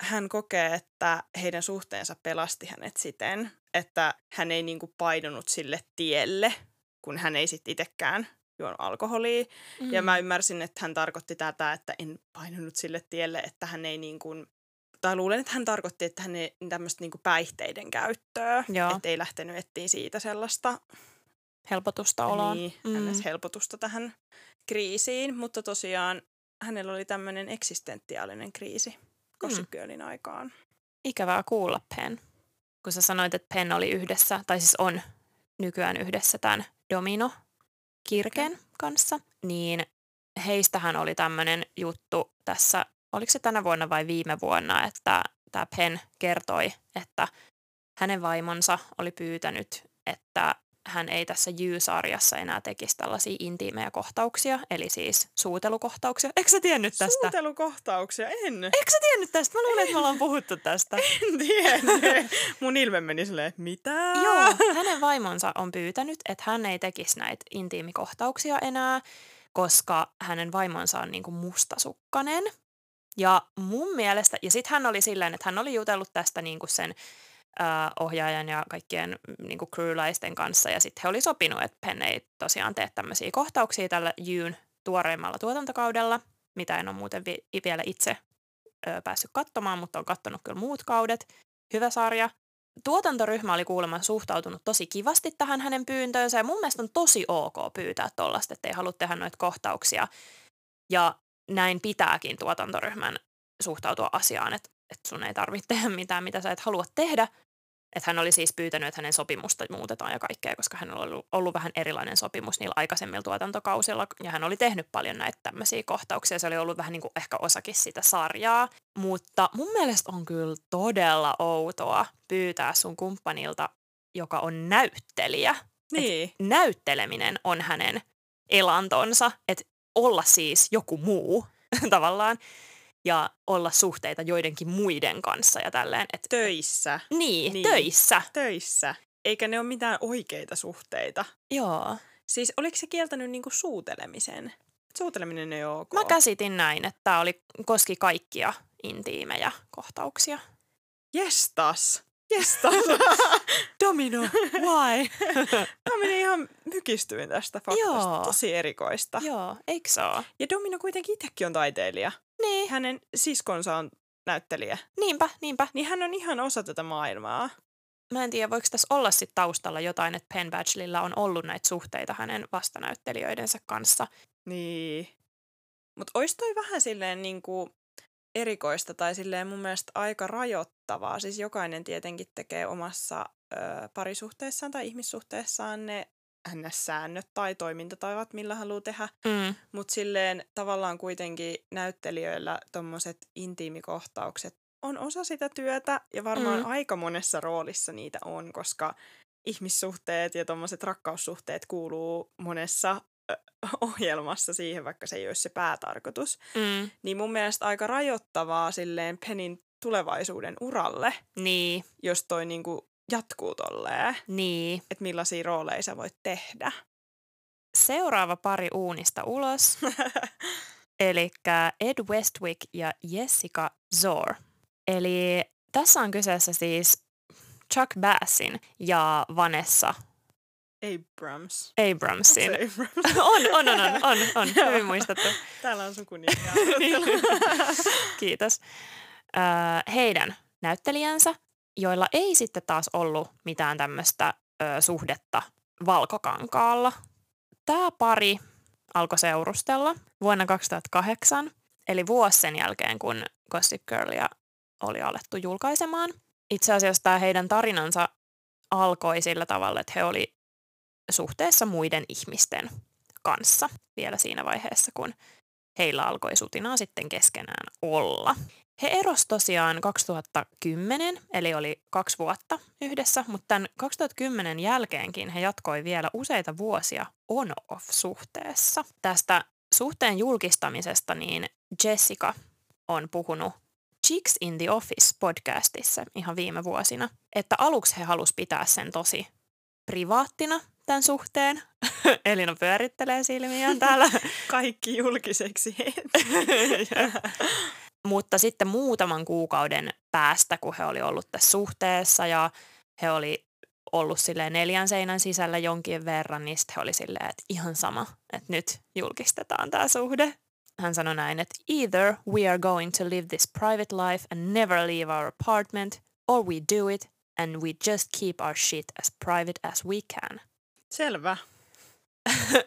Hän kokee, että heidän suhteensa pelasti hänet siten, että hän ei niinku painunut sille tielle, kun hän ei sitten itsekään juon alkoholia. Mm. Ja mä ymmärsin, että hän tarkoitti tätä, että en painunut sille tielle, että hän ei niin kuin, tai luulen, että hän tarkoitti, että hän ei tämmöistä niin päihteiden käyttöä, että ei lähtenyt etsiä siitä sellaista Helpotusta oloon. niin, Mm. mm. helpotusta tähän kriisiin, mutta tosiaan hänellä oli tämmöinen eksistentiaalinen kriisi Gossip Girlin aikaan. Ikävää kuulla, Pen. Kun sä sanoit, että Pen oli yhdessä, tai siis on nykyään yhdessä tämän Domino-kirken kanssa, niin heistähän oli tämmöinen juttu tässä, oliko se tänä vuonna vai viime vuonna, että tämä Pen kertoi, että hänen vaimonsa oli pyytänyt, että hän ei tässä You-sarjassa enää tekisi tällaisia intiimejä kohtauksia, eli siis suutelukohtauksia. Eikö sä tiennyt tästä? Suutelukohtauksia, en, Eikö sä tiennyt tästä? Mä luulen, että me ollaan puhuttu tästä. en tiennyt. Mun ilme meni silleen, mitä? Joo, hänen vaimonsa on pyytänyt, että hän ei tekisi näitä intiimikohtauksia enää, koska hänen vaimonsa on niinku mustasukkanen. Ja mun mielestä, ja sitten hän oli silleen, että hän oli jutellut tästä niinku sen äh, ohjaajan ja kaikkien niinku crewlaisten kanssa, ja sitten he oli sopinut, että Penn ei tosiaan tee tämmöisiä kohtauksia tällä Jyn tuoreimmalla tuotantokaudella. mitä en ole muuten vi- vielä itse ö, päässyt katsomaan, mutta on katsonut kyllä muut kaudet. Hyvä sarja. Tuotantoryhmä oli kuulemma suhtautunut tosi kivasti tähän hänen pyyntöönsä ja mun mielestä on tosi ok pyytää tollasta, että ei halua tehdä noita kohtauksia. Ja näin pitääkin tuotantoryhmän suhtautua asiaan, että, että sun ei tarvitse tehdä mitään, mitä sä et halua tehdä. Että hän oli siis pyytänyt, että hänen sopimusta muutetaan ja kaikkea, koska hän oli ollut, ollut vähän erilainen sopimus niillä aikaisemmilla tuotantokausilla. Ja hän oli tehnyt paljon näitä tämmöisiä kohtauksia. Se oli ollut vähän niin kuin ehkä osakin sitä sarjaa. Mutta mun mielestä on kyllä todella outoa pyytää sun kumppanilta, joka on näyttelijä. Niin. Et näytteleminen on hänen elantonsa. Että olla siis joku muu tavallaan ja olla suhteita joidenkin muiden kanssa ja tälleen. Et, Töissä. niin, Niin. töissä. Töissä. Eikä ne ole mitään oikeita suhteita. Joo. Siis oliko se kieltänyt niinku suutelemisen? Suuteleminen ei ole ok. Mä käsitin näin, että tämä oli, koski kaikkia intiimejä kohtauksia. Jestas. Jestas. Domino, why? Mä menin ihan mykistyin tästä faktasta. Joo. Tosi erikoista. Joo, eikö se ole? Ja Domino kuitenkin itsekin on taiteilija. Niin, Hänen siskonsa on näyttelijä. niinpä, niinpä. Niin hän on ihan osa tätä maailmaa. Mä en tiedä, voiko tässä olla sit taustalla jotain, että Penn Badglella on ollut näitä suhteita hänen vastanäyttelijöidensä kanssa. Niin. Mutta ois toi vähän silleen niinku erikoista tai silleen mun mielestä aika rajoittavaa. Siis jokainen tietenkin tekee omassa ö, parisuhteessaan tai ihmissuhteessaan ne NS-säännöt tai toimintatavat, millä haluaa tehdä. Mm. Mutta silleen tavallaan kuitenkin näyttelijöillä tommoset intiimikohtaukset on osa sitä työtä ja varmaan Mm. aika monessa roolissa niitä on, koska ihmissuhteet ja tommoset rakkaussuhteet kuuluu monessa ohjelmassa siihen, vaikka se ei olisi se päätarkoitus. Mm. Niin mun mielestä aika rajoittavaa silleen Penin tulevaisuuden uralle, Niin, jos toi niinku jatkuu tolleen, niin. että millaisia rooleja sä voit tehdä. Seuraava pari uunista ulos. Eli Ed Westwick ja Jessica Zor. Eli tässä on kyseessä siis Chuck Bassin ja Vanessa Abrams. Abramsin. Abrams. on, on, on, on, on, on. Hyvin muistettu. Täällä on sukunimiä. Kiitos. Ö, heidän näyttelijänsä, joilla ei sitten taas ollut mitään tämmöistä suhdetta valkokankaalla. Tämä pari alkoi seurustella vuonna 2008, eli vuosi sen jälkeen, kun Gossip Girlia oli alettu julkaisemaan. Itse asiassa tämä heidän tarinansa alkoi sillä tavalla, että he oli suhteessa muiden ihmisten kanssa vielä siinä vaiheessa, kun heillä alkoi sutinaa sitten keskenään olla. He eros tosiaan 2010, eli oli kaksi vuotta yhdessä, mutta tämän 2010 jälkeenkin he jatkoi vielä useita vuosia on-off-suhteessa. Tästä suhteen julkistamisesta niin Jessica on puhunut Chicks in the Office podcastissa ihan viime vuosina, että aluksi he halusi pitää sen tosi privaattina tämän suhteen. Elina pyörittelee silmiään täällä. Kaikki julkiseksi. Mutta sitten muutaman kuukauden päästä, kun he oli ollut tässä suhteessa ja he oli ollut silleen neljän seinän sisällä jonkin verran, niin sitten he oli silleen, että ihan sama, että nyt julkistetaan tämä suhde. Hän sanoi näin, että either we are going to live this private life and never leave our apartment, or we do it and we just keep our shit as private as we can. Selvä.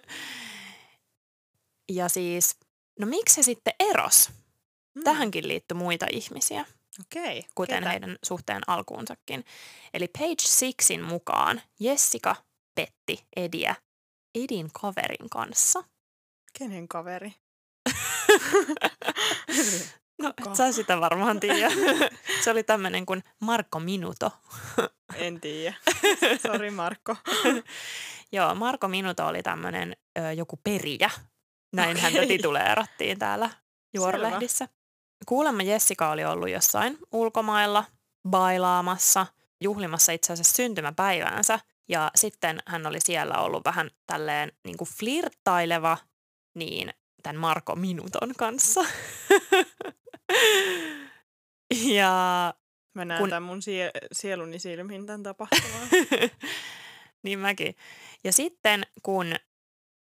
Ja siis, no miksi he sitten eros? Mm. Tähänkin liittyi muita ihmisiä. Okei. kuten Ketä? heidän suhteen alkuunsakin. Eli Page Sixin mukaan Jessica petti Ediä Edin kaverin kanssa. Kenen kaveri? No, et sä sitä varmaan tiedä. Se oli tämmöinen kuin Marko Minuto. En tiedä. Sori Markko. Joo, Marko Minuto oli tämmöinen joku perijä. Näin Okei. häntä tituleerattiin täällä juorlehdissä. Kuulemma Jessica oli ollut jossain ulkomailla bailaamassa, juhlimassa itse asiassa syntymäpäiväänsä. Ja sitten hän oli siellä ollut vähän tälleen niin kuin flirttaileva niin tämän Marko Minuton kanssa. ja Mä näen Kun- tämän mun sie- sieluni silmiin tämän tapahtumaan. niin mäkin. Ja sitten kun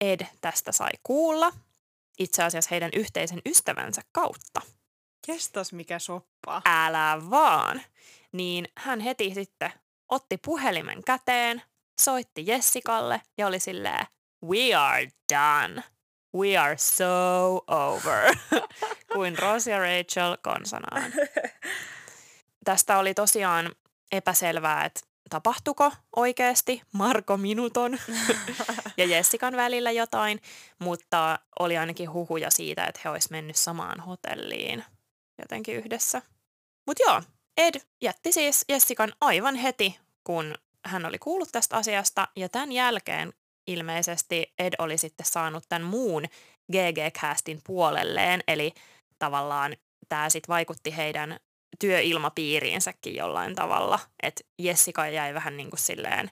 Ed tästä sai kuulla itse asiassa heidän yhteisen ystävänsä kautta. Kestas mikä soppa. Älä vaan. Niin hän heti sitten otti puhelimen käteen, soitti Jessikalle ja oli silleen, we are done. We are so over. Kuin Ross ja Rachel konsanaan. Tästä oli tosiaan epäselvää, että tapahtuko oikeasti Marko Minuton ja Jessikan välillä jotain, mutta oli ainakin huhuja siitä, että he olisi mennyt samaan hotelliin jotenkin yhdessä. Mutta joo, Ed jätti siis Jessikan aivan heti, kun hän oli kuullut tästä asiasta ja tämän jälkeen ilmeisesti Ed oli sitten saanut tämän muun GG-castin puolelleen, eli tavallaan tämä sitten vaikutti heidän työilmapiiriinsäkin jollain tavalla, että Jessica jäi vähän niin kuin silleen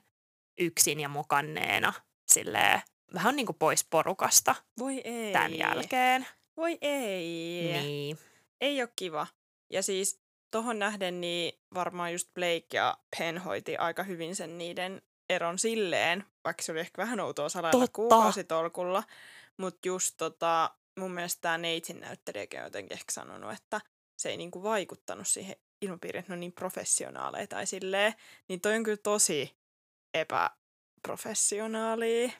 yksin ja mokanneena silleen vähän niin kuin pois porukasta Voi ei. tämän jälkeen. Voi ei. Niin. Ei ole kiva. Ja siis tohon nähden niin varmaan just Blake ja Penn hoiti aika hyvin sen niiden eron silleen, vaikka se oli ehkä vähän outoa salailla Totta. kuukausitolkulla. Mutta just tota, mun mielestä tämä Neitsin näyttelijäkin on jotenkin ehkä sanonut, että se ei niinku vaikuttanut siihen ilmapiiriin, että ne on niin professionaaleja tai silleen. Niin toi on kyllä tosi epäprofessionaalia.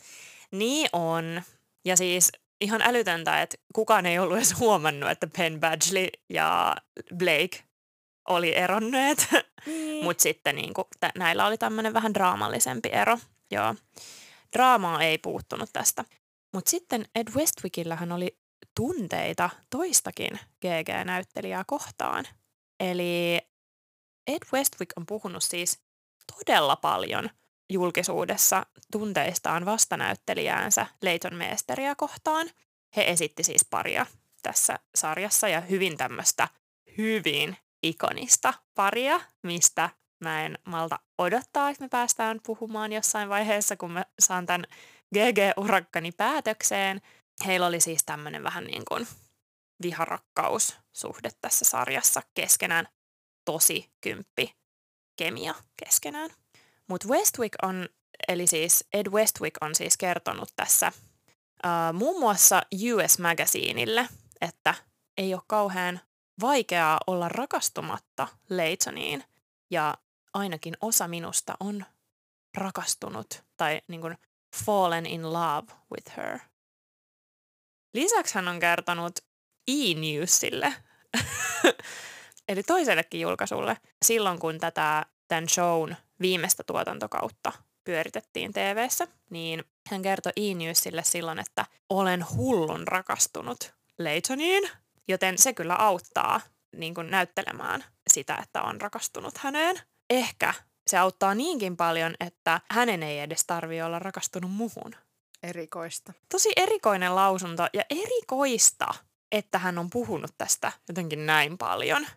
Niin on. Ja siis ihan älytöntä, että kukaan ei ollut edes huomannut, että Penn Badgley ja Blake oli eronneet. Niin. Mutta sitten niinku, tä- näillä oli tämmöinen vähän draamallisempi ero. Joo. Draamaa ei puuttunut tästä. Mutta sitten Ed Westwickillähän oli tunteita toistakin GG-näyttelijää kohtaan. Eli Ed Westwick on puhunut siis todella paljon julkisuudessa tunteistaan vastanäyttelijäänsä Leighton Meesteria kohtaan. He esitti siis paria tässä sarjassa ja hyvin tämmöistä hyvin ikonista paria, mistä mä en malta odottaa, että me päästään puhumaan jossain vaiheessa, kun mä saan tämän GG-urakkani päätökseen. Heillä oli siis tämmöinen vähän niin kuin viharakkaussuhde tässä sarjassa keskenään. Tosi kymppi kemia keskenään. Mutta Westwick on, eli siis Ed Westwick on siis kertonut tässä uh, muun muassa US Magazineille, että ei ole kauhean vaikeaa olla rakastumatta Leitoniin ja ainakin osa minusta on rakastunut tai niin kuin fallen in love with her. Lisäksi hän on kertonut E-Newsille, eli toisellekin julkaisulle, silloin kun tätä tämän shown viimeistä tuotantokautta pyöritettiin TV:ssä, niin hän kertoi E-Newsille silloin, että olen hullun rakastunut Leitoniin, joten se kyllä auttaa niin kuin näyttelemään sitä, että on rakastunut häneen. Ehkä se auttaa niinkin paljon, että hänen ei edes tarvi olla rakastunut muhun. Erikoista. Tosi erikoinen lausunto ja erikoista, että hän on puhunut tästä jotenkin näin paljon.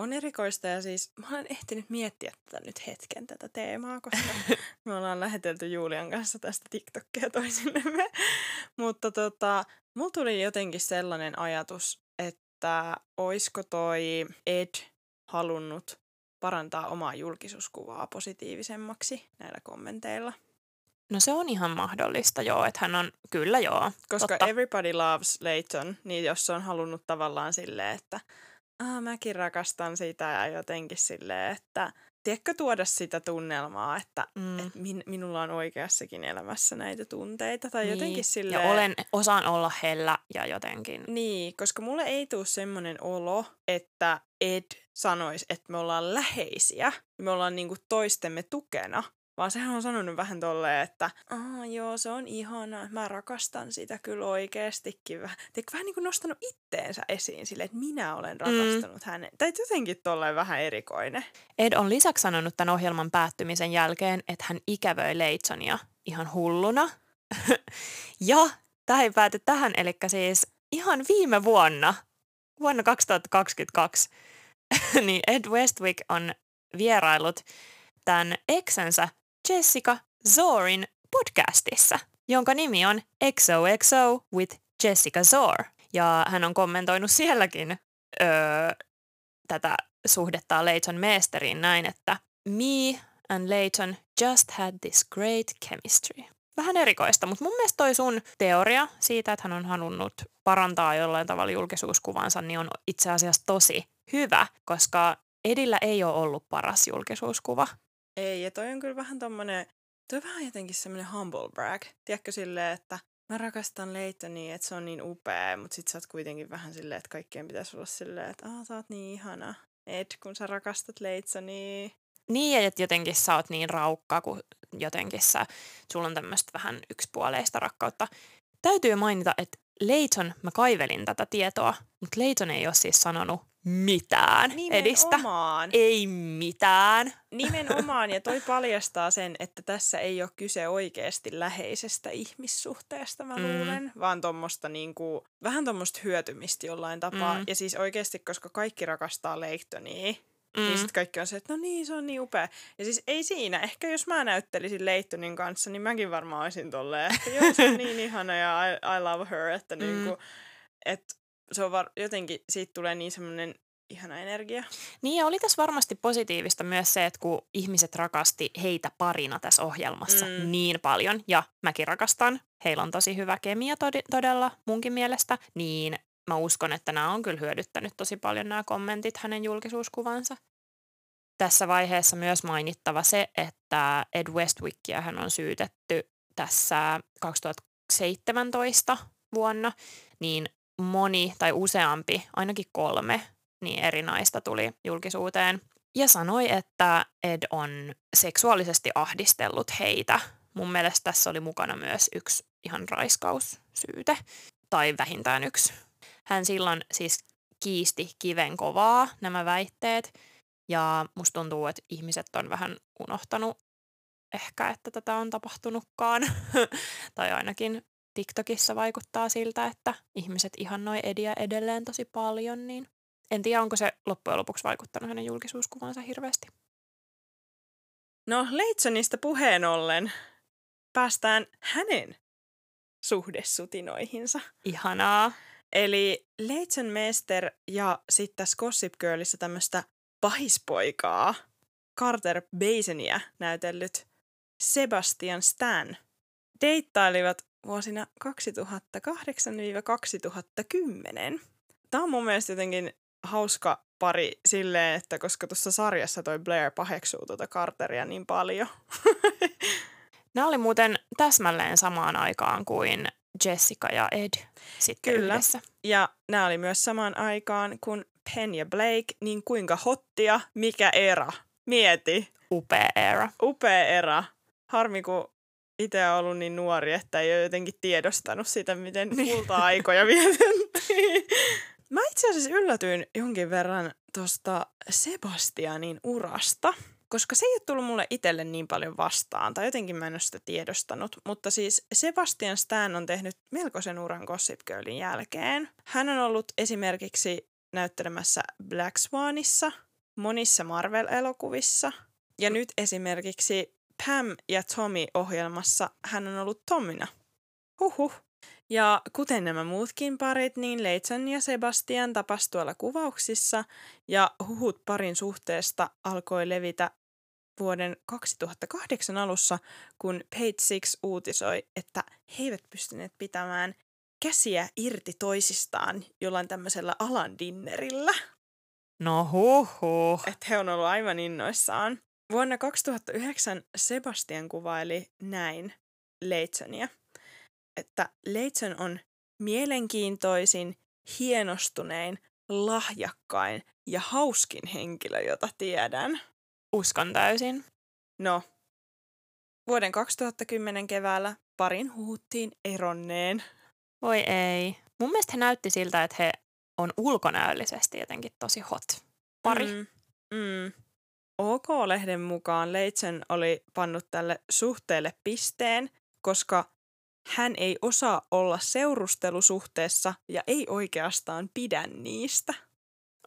On erikoista ja siis mä olen ehtinyt miettiä tätä nyt hetken tätä teemaa, koska me ollaan lähetelty Julian kanssa tästä TikTokia toisillemme. Mutta tota, mulla tuli jotenkin sellainen ajatus, että oisko toi Ed halunnut parantaa omaa julkisuuskuvaa positiivisemmaksi näillä kommenteilla. No se on ihan mahdollista, joo, että hän on, kyllä joo, Koska totta. everybody loves Leighton, niin jos se on halunnut tavallaan silleen, että ah, mäkin rakastan sitä ja jotenkin silleen, että tiedätkö tuoda sitä tunnelmaa, että Mm. et min, minulla on oikeassakin elämässä näitä tunteita tai Niin, jotenkin silleen. Ja olen, osaan olla hellä ja jotenkin. Niin, koska mulle ei tule semmoinen olo, että Ed sanoisi, että me ollaan läheisiä me ollaan niinku toistemme tukena. Vaan sehän on sanonut vähän tolleen, että Aa, joo, se on ihanaa, mä rakastan sitä kyllä oikeastikin. Vähän, Teikö vähän niin kuin nostanut itteensä esiin sille, että minä olen rakastanut mm. hänen. Tai jotenkin tolleen vähän erikoinen. Ed on lisäksi sanonut tämän ohjelman päättymisen jälkeen, että hän ikävöi Leitsonia ihan hulluna. ja tämä ei pääty tähän, eli siis ihan viime vuonna, vuonna 2022, niin Ed Westwick on vierailut tämän eksensä Jessica Zorin podcastissa, jonka nimi on XOXO with Jessica Zor. Ja hän on kommentoinut sielläkin öö, tätä suhdetta Leighton Meesteriin näin, että Me and Leighton just had this great chemistry. vähän erikoista. Mutta mun mielestä toi sun teoria siitä, että hän on halunnut parantaa jollain tavalla julkisuuskuvansa, niin on itse asiassa tosi hyvä, koska Edillä ei ole ollut paras julkisuuskuva. Ei, ja toi on kyllä vähän tommonen, toi on vähän jotenkin semmoinen humble brag. Tiedätkö silleen, että mä rakastan Leitonia, että se on niin upea, mutta sit sä oot kuitenkin vähän silleen, että kaikkien pitäisi olla silleen, että aah, sä oot niin ihana. Ed, kun sä rakastat Leitsonia. Niin, että jotenkin sä oot niin raukka, kun jotenkin sä, sulla on tämmöistä vähän yksipuoleista rakkautta. Täytyy mainita, että Leiton, mä kaivelin tätä tietoa, mutta Leiton ei ole siis sanonut mitään Nimenomaan. edistä. Ei mitään. Nimenomaan, ja toi paljastaa sen, että tässä ei ole kyse oikeasti läheisestä ihmissuhteesta, mä Mm. luulen, vaan tommosta niinku, vähän tuommoista hyötymistä jollain tapaa. Mm. Ja siis oikeasti, koska kaikki rakastaa Leittonia, Mm. niin sitten kaikki on se, että no niin, se on niin upea. Ja siis ei siinä. Ehkä jos mä näyttelisin Leittonin kanssa, niin mäkin varmaan olisin tolleen, että joo, se on niin ihana ja I, I love her, että Mm. niinku, että se on var- jotenkin, siitä tulee niin semmoinen ihana energia. Niin ja oli tässä varmasti positiivista myös se, että kun ihmiset rakasti heitä parina tässä ohjelmassa Mm. niin paljon, ja mäkin rakastan, heillä on tosi hyvä kemia tod- todella munkin mielestä, niin mä uskon, että nämä on kyllä hyödyttänyt tosi paljon nämä kommentit hänen julkisuuskuvansa. Tässä vaiheessa myös mainittava se, että Ed Westwickia hän on syytetty tässä 2017 vuonna, niin moni tai useampi, ainakin kolme, niin eri naista tuli julkisuuteen ja sanoi, että Ed on seksuaalisesti ahdistellut heitä. Mun mielestä tässä oli mukana myös yksi ihan raiskaussyyte, tai vähintään yksi. Hän silloin siis kiisti kiven kovaa nämä väitteet, ja musta tuntuu, että ihmiset on vähän unohtanut ehkä, että tätä on tapahtunutkaan. tai ainakin TikTokissa vaikuttaa siltä, että ihmiset ihannoi Ediä edelleen tosi paljon, niin en tiedä, onko se loppujen lopuksi vaikuttanut hänen julkisuuskuvansa hirveästi. No Leitsonista puheen ollen päästään hänen suhdesutinoihinsa. Ihanaa. Eli Leitson Mester ja sitten tässä Gossip Girlissä tämmöistä pahispoikaa, Carter Basenia näytellyt Sebastian Stan, deittailivat vuosina 2008-2010. Tämä on mun mielestä jotenkin hauska pari silleen, että koska tuossa sarjassa toi Blair paheksuu tuota Carteria niin paljon. Nämä oli muuten täsmälleen samaan aikaan kuin Jessica ja Ed sitten Kyllä. yhdessä. Ja nämä oli myös samaan aikaan kuin Penn ja Blake, niin kuinka hottia, mikä era. Mieti, Upea era. upea era. Harmi, kun itse on ollut niin nuori, että ei ole jotenkin tiedostanut sitä, miten Niin. kulta-aikoja vietettiin. Mä itse asiassa yllätyin jonkin verran tuosta Sebastianin urasta, koska se ei ole tullut mulle itselle niin paljon vastaan, tai jotenkin mä en ole sitä tiedostanut. Mutta siis Sebastian Stan on tehnyt melkoisen uran Gossip Girlin jälkeen. Hän on ollut esimerkiksi näyttelemässä Black Swanissa, monissa Marvel-elokuvissa, ja nyt esimerkiksi Pam ja Tommy-ohjelmassa hän on ollut Tommina. Huhhuh. Ja kuten nämä muutkin parit, niin Leitson ja Sebastian tapas tuolla kuvauksissa ja huhut parin suhteesta alkoi levitä vuoden 2008 alussa, kun Page Six uutisoi, että he eivät pystyneet pitämään käsiä irti toisistaan jollain tämmöisellä alan dinnerillä. No huhu. Että he on ollut aivan innoissaan. Vuonna 2009 Sebastian kuvaili näin Leitsonia, että Leitson on mielenkiintoisin, hienostunein, lahjakkain ja hauskin henkilö, jota tiedän. Uskon täysin. No, vuoden 2010 keväällä parin huhuttiin eronneen. Voi ei. Mun mielestä he näytti siltä, että he on ulkonäöllisesti jotenkin tosi hot pari. Mm. Mm, mm. OK-lehden mukaan Leitsen oli pannut tälle suhteelle pisteen, koska hän ei osaa olla seurustelusuhteessa ja ei oikeastaan pidä niistä.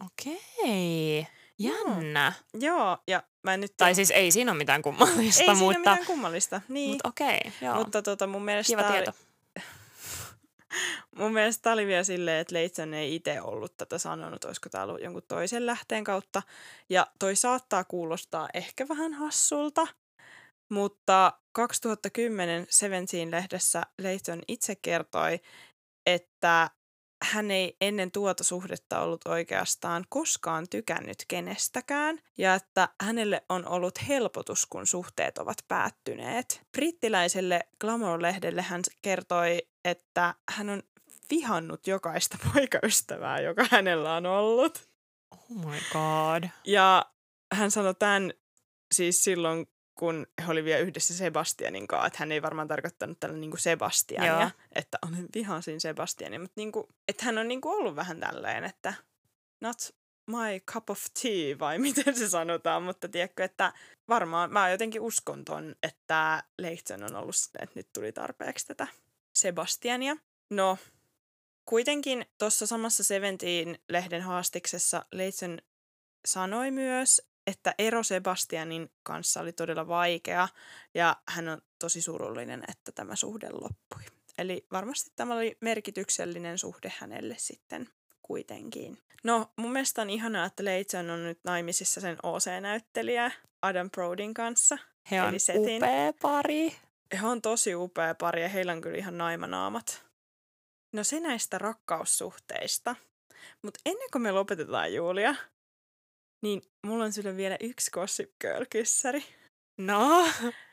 Okei. Jännä. Joo, ja mä nyt... Tai siis ei siinä ole mitään kummallista, ei siinä mutta, mitään kummallista. Niin, mutta okei. Joo. mutta tota, mun mielestä Kiva tää oli- tieto. Mun mielestä tää oli vielä silleen, että Leitson ei itse ollut tätä sanonut, olisiko tämä ollut jonkun toisen lähteen kautta. Ja toi saattaa kuulostaa ehkä vähän hassulta, mutta 2010 Seventeen-lehdessä Leighton itse kertoi, että hän ei ennen tuota suhdetta ollut oikeastaan koskaan tykännyt kenestäkään ja että hänelle on ollut helpotus, kun suhteet ovat päättyneet. Brittiläiselle Glamour-lehdelle hän kertoi, että hän on vihannut jokaista poikaystävää, joka hänellä on ollut. Oh my god. Ja hän sanoi tämän siis silloin, kun he oli vielä yhdessä Sebastianin kanssa, että hän ei varmaan tarkoittanut tällä niin Sebastiania, Joo. että on vihasin Sebastiania, mutta niin kuin, että hän on niin kuin ollut vähän tälleen, että not my cup of tea, vai miten se sanotaan, mutta tiedätkö, että varmaan mä jotenkin uskon ton, että Leighton on ollut että nyt tuli tarpeeksi tätä Sebastiania. No, kuitenkin tuossa samassa Seventeen-lehden haastiksessa Leighton sanoi myös, että ero Sebastianin kanssa oli todella vaikea ja hän on tosi surullinen, että tämä suhde loppui. Eli varmasti tämä oli merkityksellinen suhde hänelle sitten kuitenkin. No, mun mielestä on ihanaa, että Leighton on nyt naimisissa sen OC-näyttelijä Adam Brodin kanssa. He on Setin. upea pari. He on tosi upea pari ja heillä on kyllä ihan naimanaamat. No se näistä rakkaussuhteista. Mutta ennen kuin me lopetetaan, Julia, niin mulla on sulle vielä yksi Gossip Girl-kyssäri. No?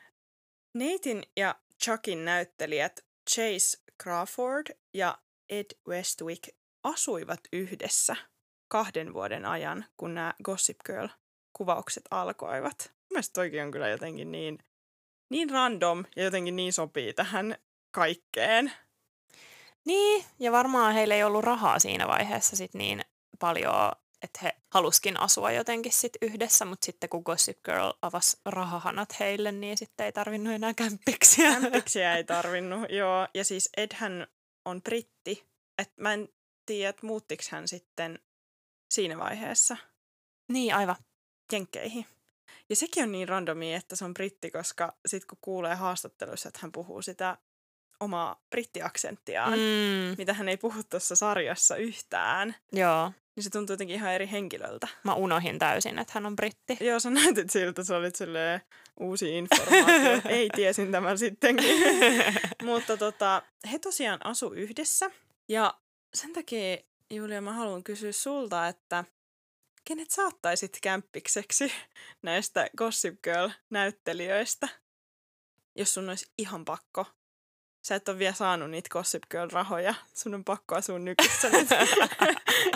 Neitin ja Chuckin näyttelijät Chase Crawford ja Ed Westwick asuivat yhdessä kahden vuoden ajan, kun nämä Gossip Girl-kuvaukset alkoivat. Mielestäni toikin on kyllä jotenkin niin, niin random ja jotenkin niin sopii tähän kaikkeen. Niin, ja varmaan heillä ei ollut rahaa siinä vaiheessa sit niin paljon että he haluskin asua jotenkin sit yhdessä, mutta sitten kun Gossip Girl avasi rahahanat heille, niin sitten ei tarvinnut enää kämpiksiä. Kämpiksiä ei tarvinnut, joo. Ja siis Edhän on britti, että mä en tiedä, että muuttiko hän sitten siinä vaiheessa. Niin, aivan. Jenkkeihin. Ja sekin on niin randomi, että se on britti, koska sitten kun kuulee haastatteluissa, että hän puhuu sitä omaa brittiaksenttiaan, mm. mitä hän ei puhu tuossa sarjassa yhtään. Joo. Niin se tuntuu jotenkin ihan eri henkilöltä. Mä unohin täysin, että hän on britti. Joo, sä näytit siltä, sä olit uusi informaatio. Ei, tiesin tämän sittenkin. Mutta tota, he tosiaan asu yhdessä. Ja sen takia, Julia, mä haluan kysyä sulta, että kenet saattaisit kämppikseksi näistä Gossip Girl-näyttelijöistä, jos sun olisi ihan pakko sä et ole vielä saanut niitä Gossip Girl-rahoja. Sun on pakko asua nykyssä nyt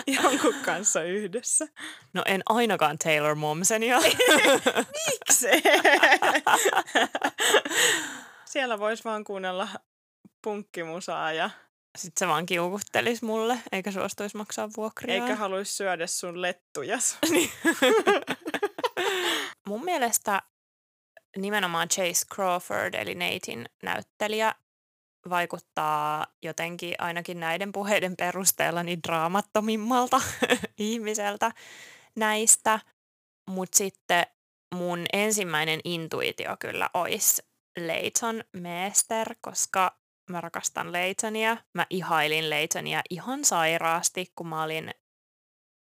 jonkun kanssa yhdessä. No en ainakaan Taylor Momsenia. Miksi? Siellä vois vaan kuunnella punkkimusaa ja... Sitten se vaan kiukuttelisi mulle, eikä suostuisi maksaa vuokria. Eikä haluaisi syödä sun lettujas. Mun mielestä nimenomaan Chase Crawford, eli Natein näyttelijä, vaikuttaa jotenkin ainakin näiden puheiden perusteella niin draamattomimmalta ihmiseltä näistä. Mutta sitten mun ensimmäinen intuitio kyllä olisi Leighton Meester, koska mä rakastan Leightonia. Mä ihailin Leightonia ihan sairaasti, kun mä olin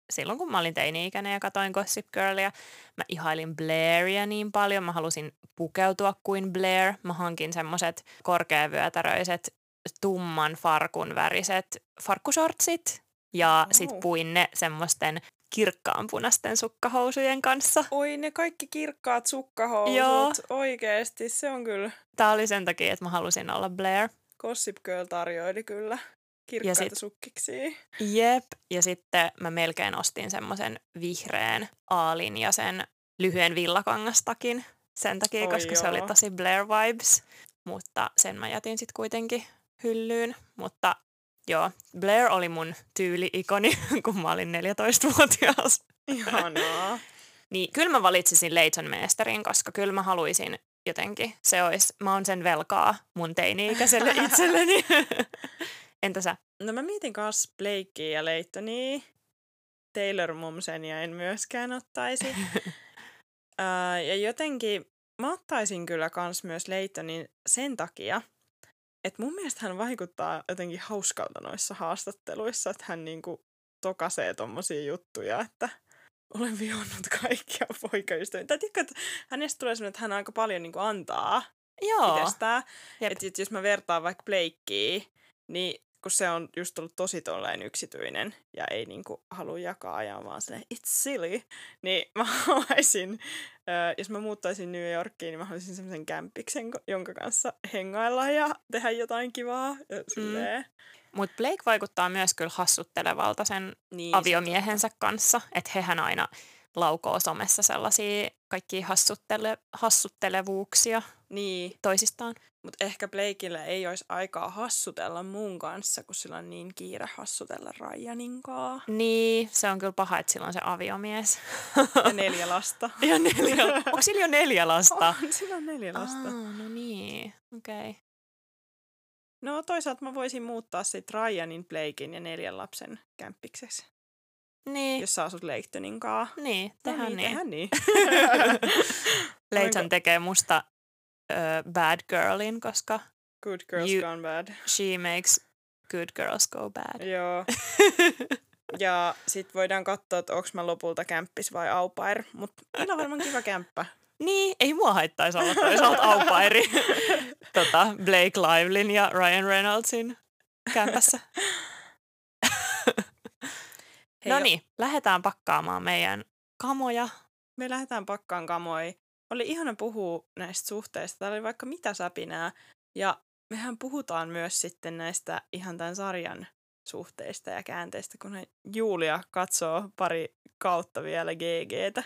silloin kun mä olin teini-ikäinen ja katoin Gossip Girlia, mä ihailin Blairia niin paljon. Mä halusin pukeutua kuin Blair. Mä hankin semmoset korkeavyötäröiset tumman farkun väriset farkkushortsit ja sit puin ne semmoisten kirkkaanpunaisten sukkahousujen kanssa. Oi, ne kaikki kirkkaat sukkahousut. Joo. Oikeesti, se on kyllä. Tää oli sen takia, että mä halusin olla Blair. Gossip Girl tarjoili kyllä kirkkaita ja sit, sukkiksi. Jep, ja sitten mä melkein ostin semmoisen vihreän aalin ja sen lyhyen villakangastakin sen takia, Oi koska joo. se oli tosi Blair vibes. Mutta sen mä jätin sitten kuitenkin hyllyyn. Mutta joo, Blair oli mun tyyli-ikoni, kun mä olin 14-vuotias. Ihanaa. niin kyllä mä valitsisin Leighton Meesterin, koska kyllä mä haluaisin jotenkin, se olisi, mä oon sen velkaa mun teini-ikäiselle itselleni. Entä sä? No mä mietin kanssa Blakea ja Leittonia. Taylor Mumsenia en myöskään ottaisi. uh, ja jotenkin mä ottaisin kyllä kans myös Leittonin sen takia, että mun mielestä hän vaikuttaa jotenkin hauskalta noissa haastatteluissa, että hän niinku tokasee tommosia juttuja, että olen vihonnut kaikkia poikaystäviä. Tai tiedätkö, että hänestä tulee sellainen, että hän aika paljon niinku antaa Joo. itsestään. Että et jos mä vertaan vaikka Blakea, niin kun se on just ollut tosi tolleen yksityinen ja ei niinku halua jakaa ajan vaan silleen, it's silly, niin mä haluaisin, ö, jos mä muuttaisin New Yorkiin, niin mä haluaisin semmoisen kämpiksen, jonka kanssa hengailla ja tehdä jotain kivaa. Ja silleen. Mutta Blake vaikuttaa myös kyllä hassuttelevalta sen Niin, aviomiehensä kanssa, että hehän aina laukoo somessa sellaisia kaikki hassuttele, hassuttelevuuksia Niin, toisistaan. mutta ehkä Blakeillä ei olisi aikaa hassutella mun kanssa, kun sillä on niin kiire hassutella Ryaninkaa. Niin, se on kyllä paha, että sillä on se aviomies. Ja neljä lasta. ja neljä. Onko sillä jo neljä lasta? On, sillä on neljä lasta. Aa, no niin, okei. Okay. No toisaalta mä voisin muuttaa sit Ryanin, Blakein ja neljän lapsen kämppikseksi, Niin, jos sä asut Leiktonin kaa. niin, no niin. Tehdään niin. Leighton Onko- tekee musta ö, bad girlin, koska Good girls You- gone bad. she makes good girls go bad. Joo. Ja sit voidaan katsoa, että onks mä lopulta kämppis vai au pair. Mut meillä on varmaan kiva kämppä. Niin, ei mua haittaisi olla toisaalta aupairi tota, Blake Livelin ja Ryan Reynoldsin kämpässä. No niin, lähdetään pakkaamaan meidän kamoja. Me lähdetään pakkaan kamoi. Oli ihana puhua näistä suhteista. Täällä oli vaikka mitä säpinää. Ja mehän puhutaan myös sitten näistä ihan tämän sarjan suhteista ja käänteistä, kun Julia katsoo pari kautta vielä GGtä.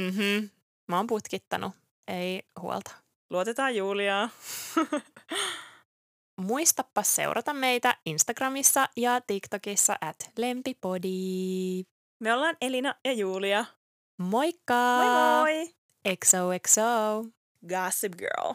Mhm. Mä oon putkittanut, ei huolta. Luotetaan Juliaa. Muistappa seurata meitä Instagramissa ja TikTokissa at lempipodi. Me ollaan Elina ja Julia. Moikka! Moi moi! XOXO! Gossip Girl.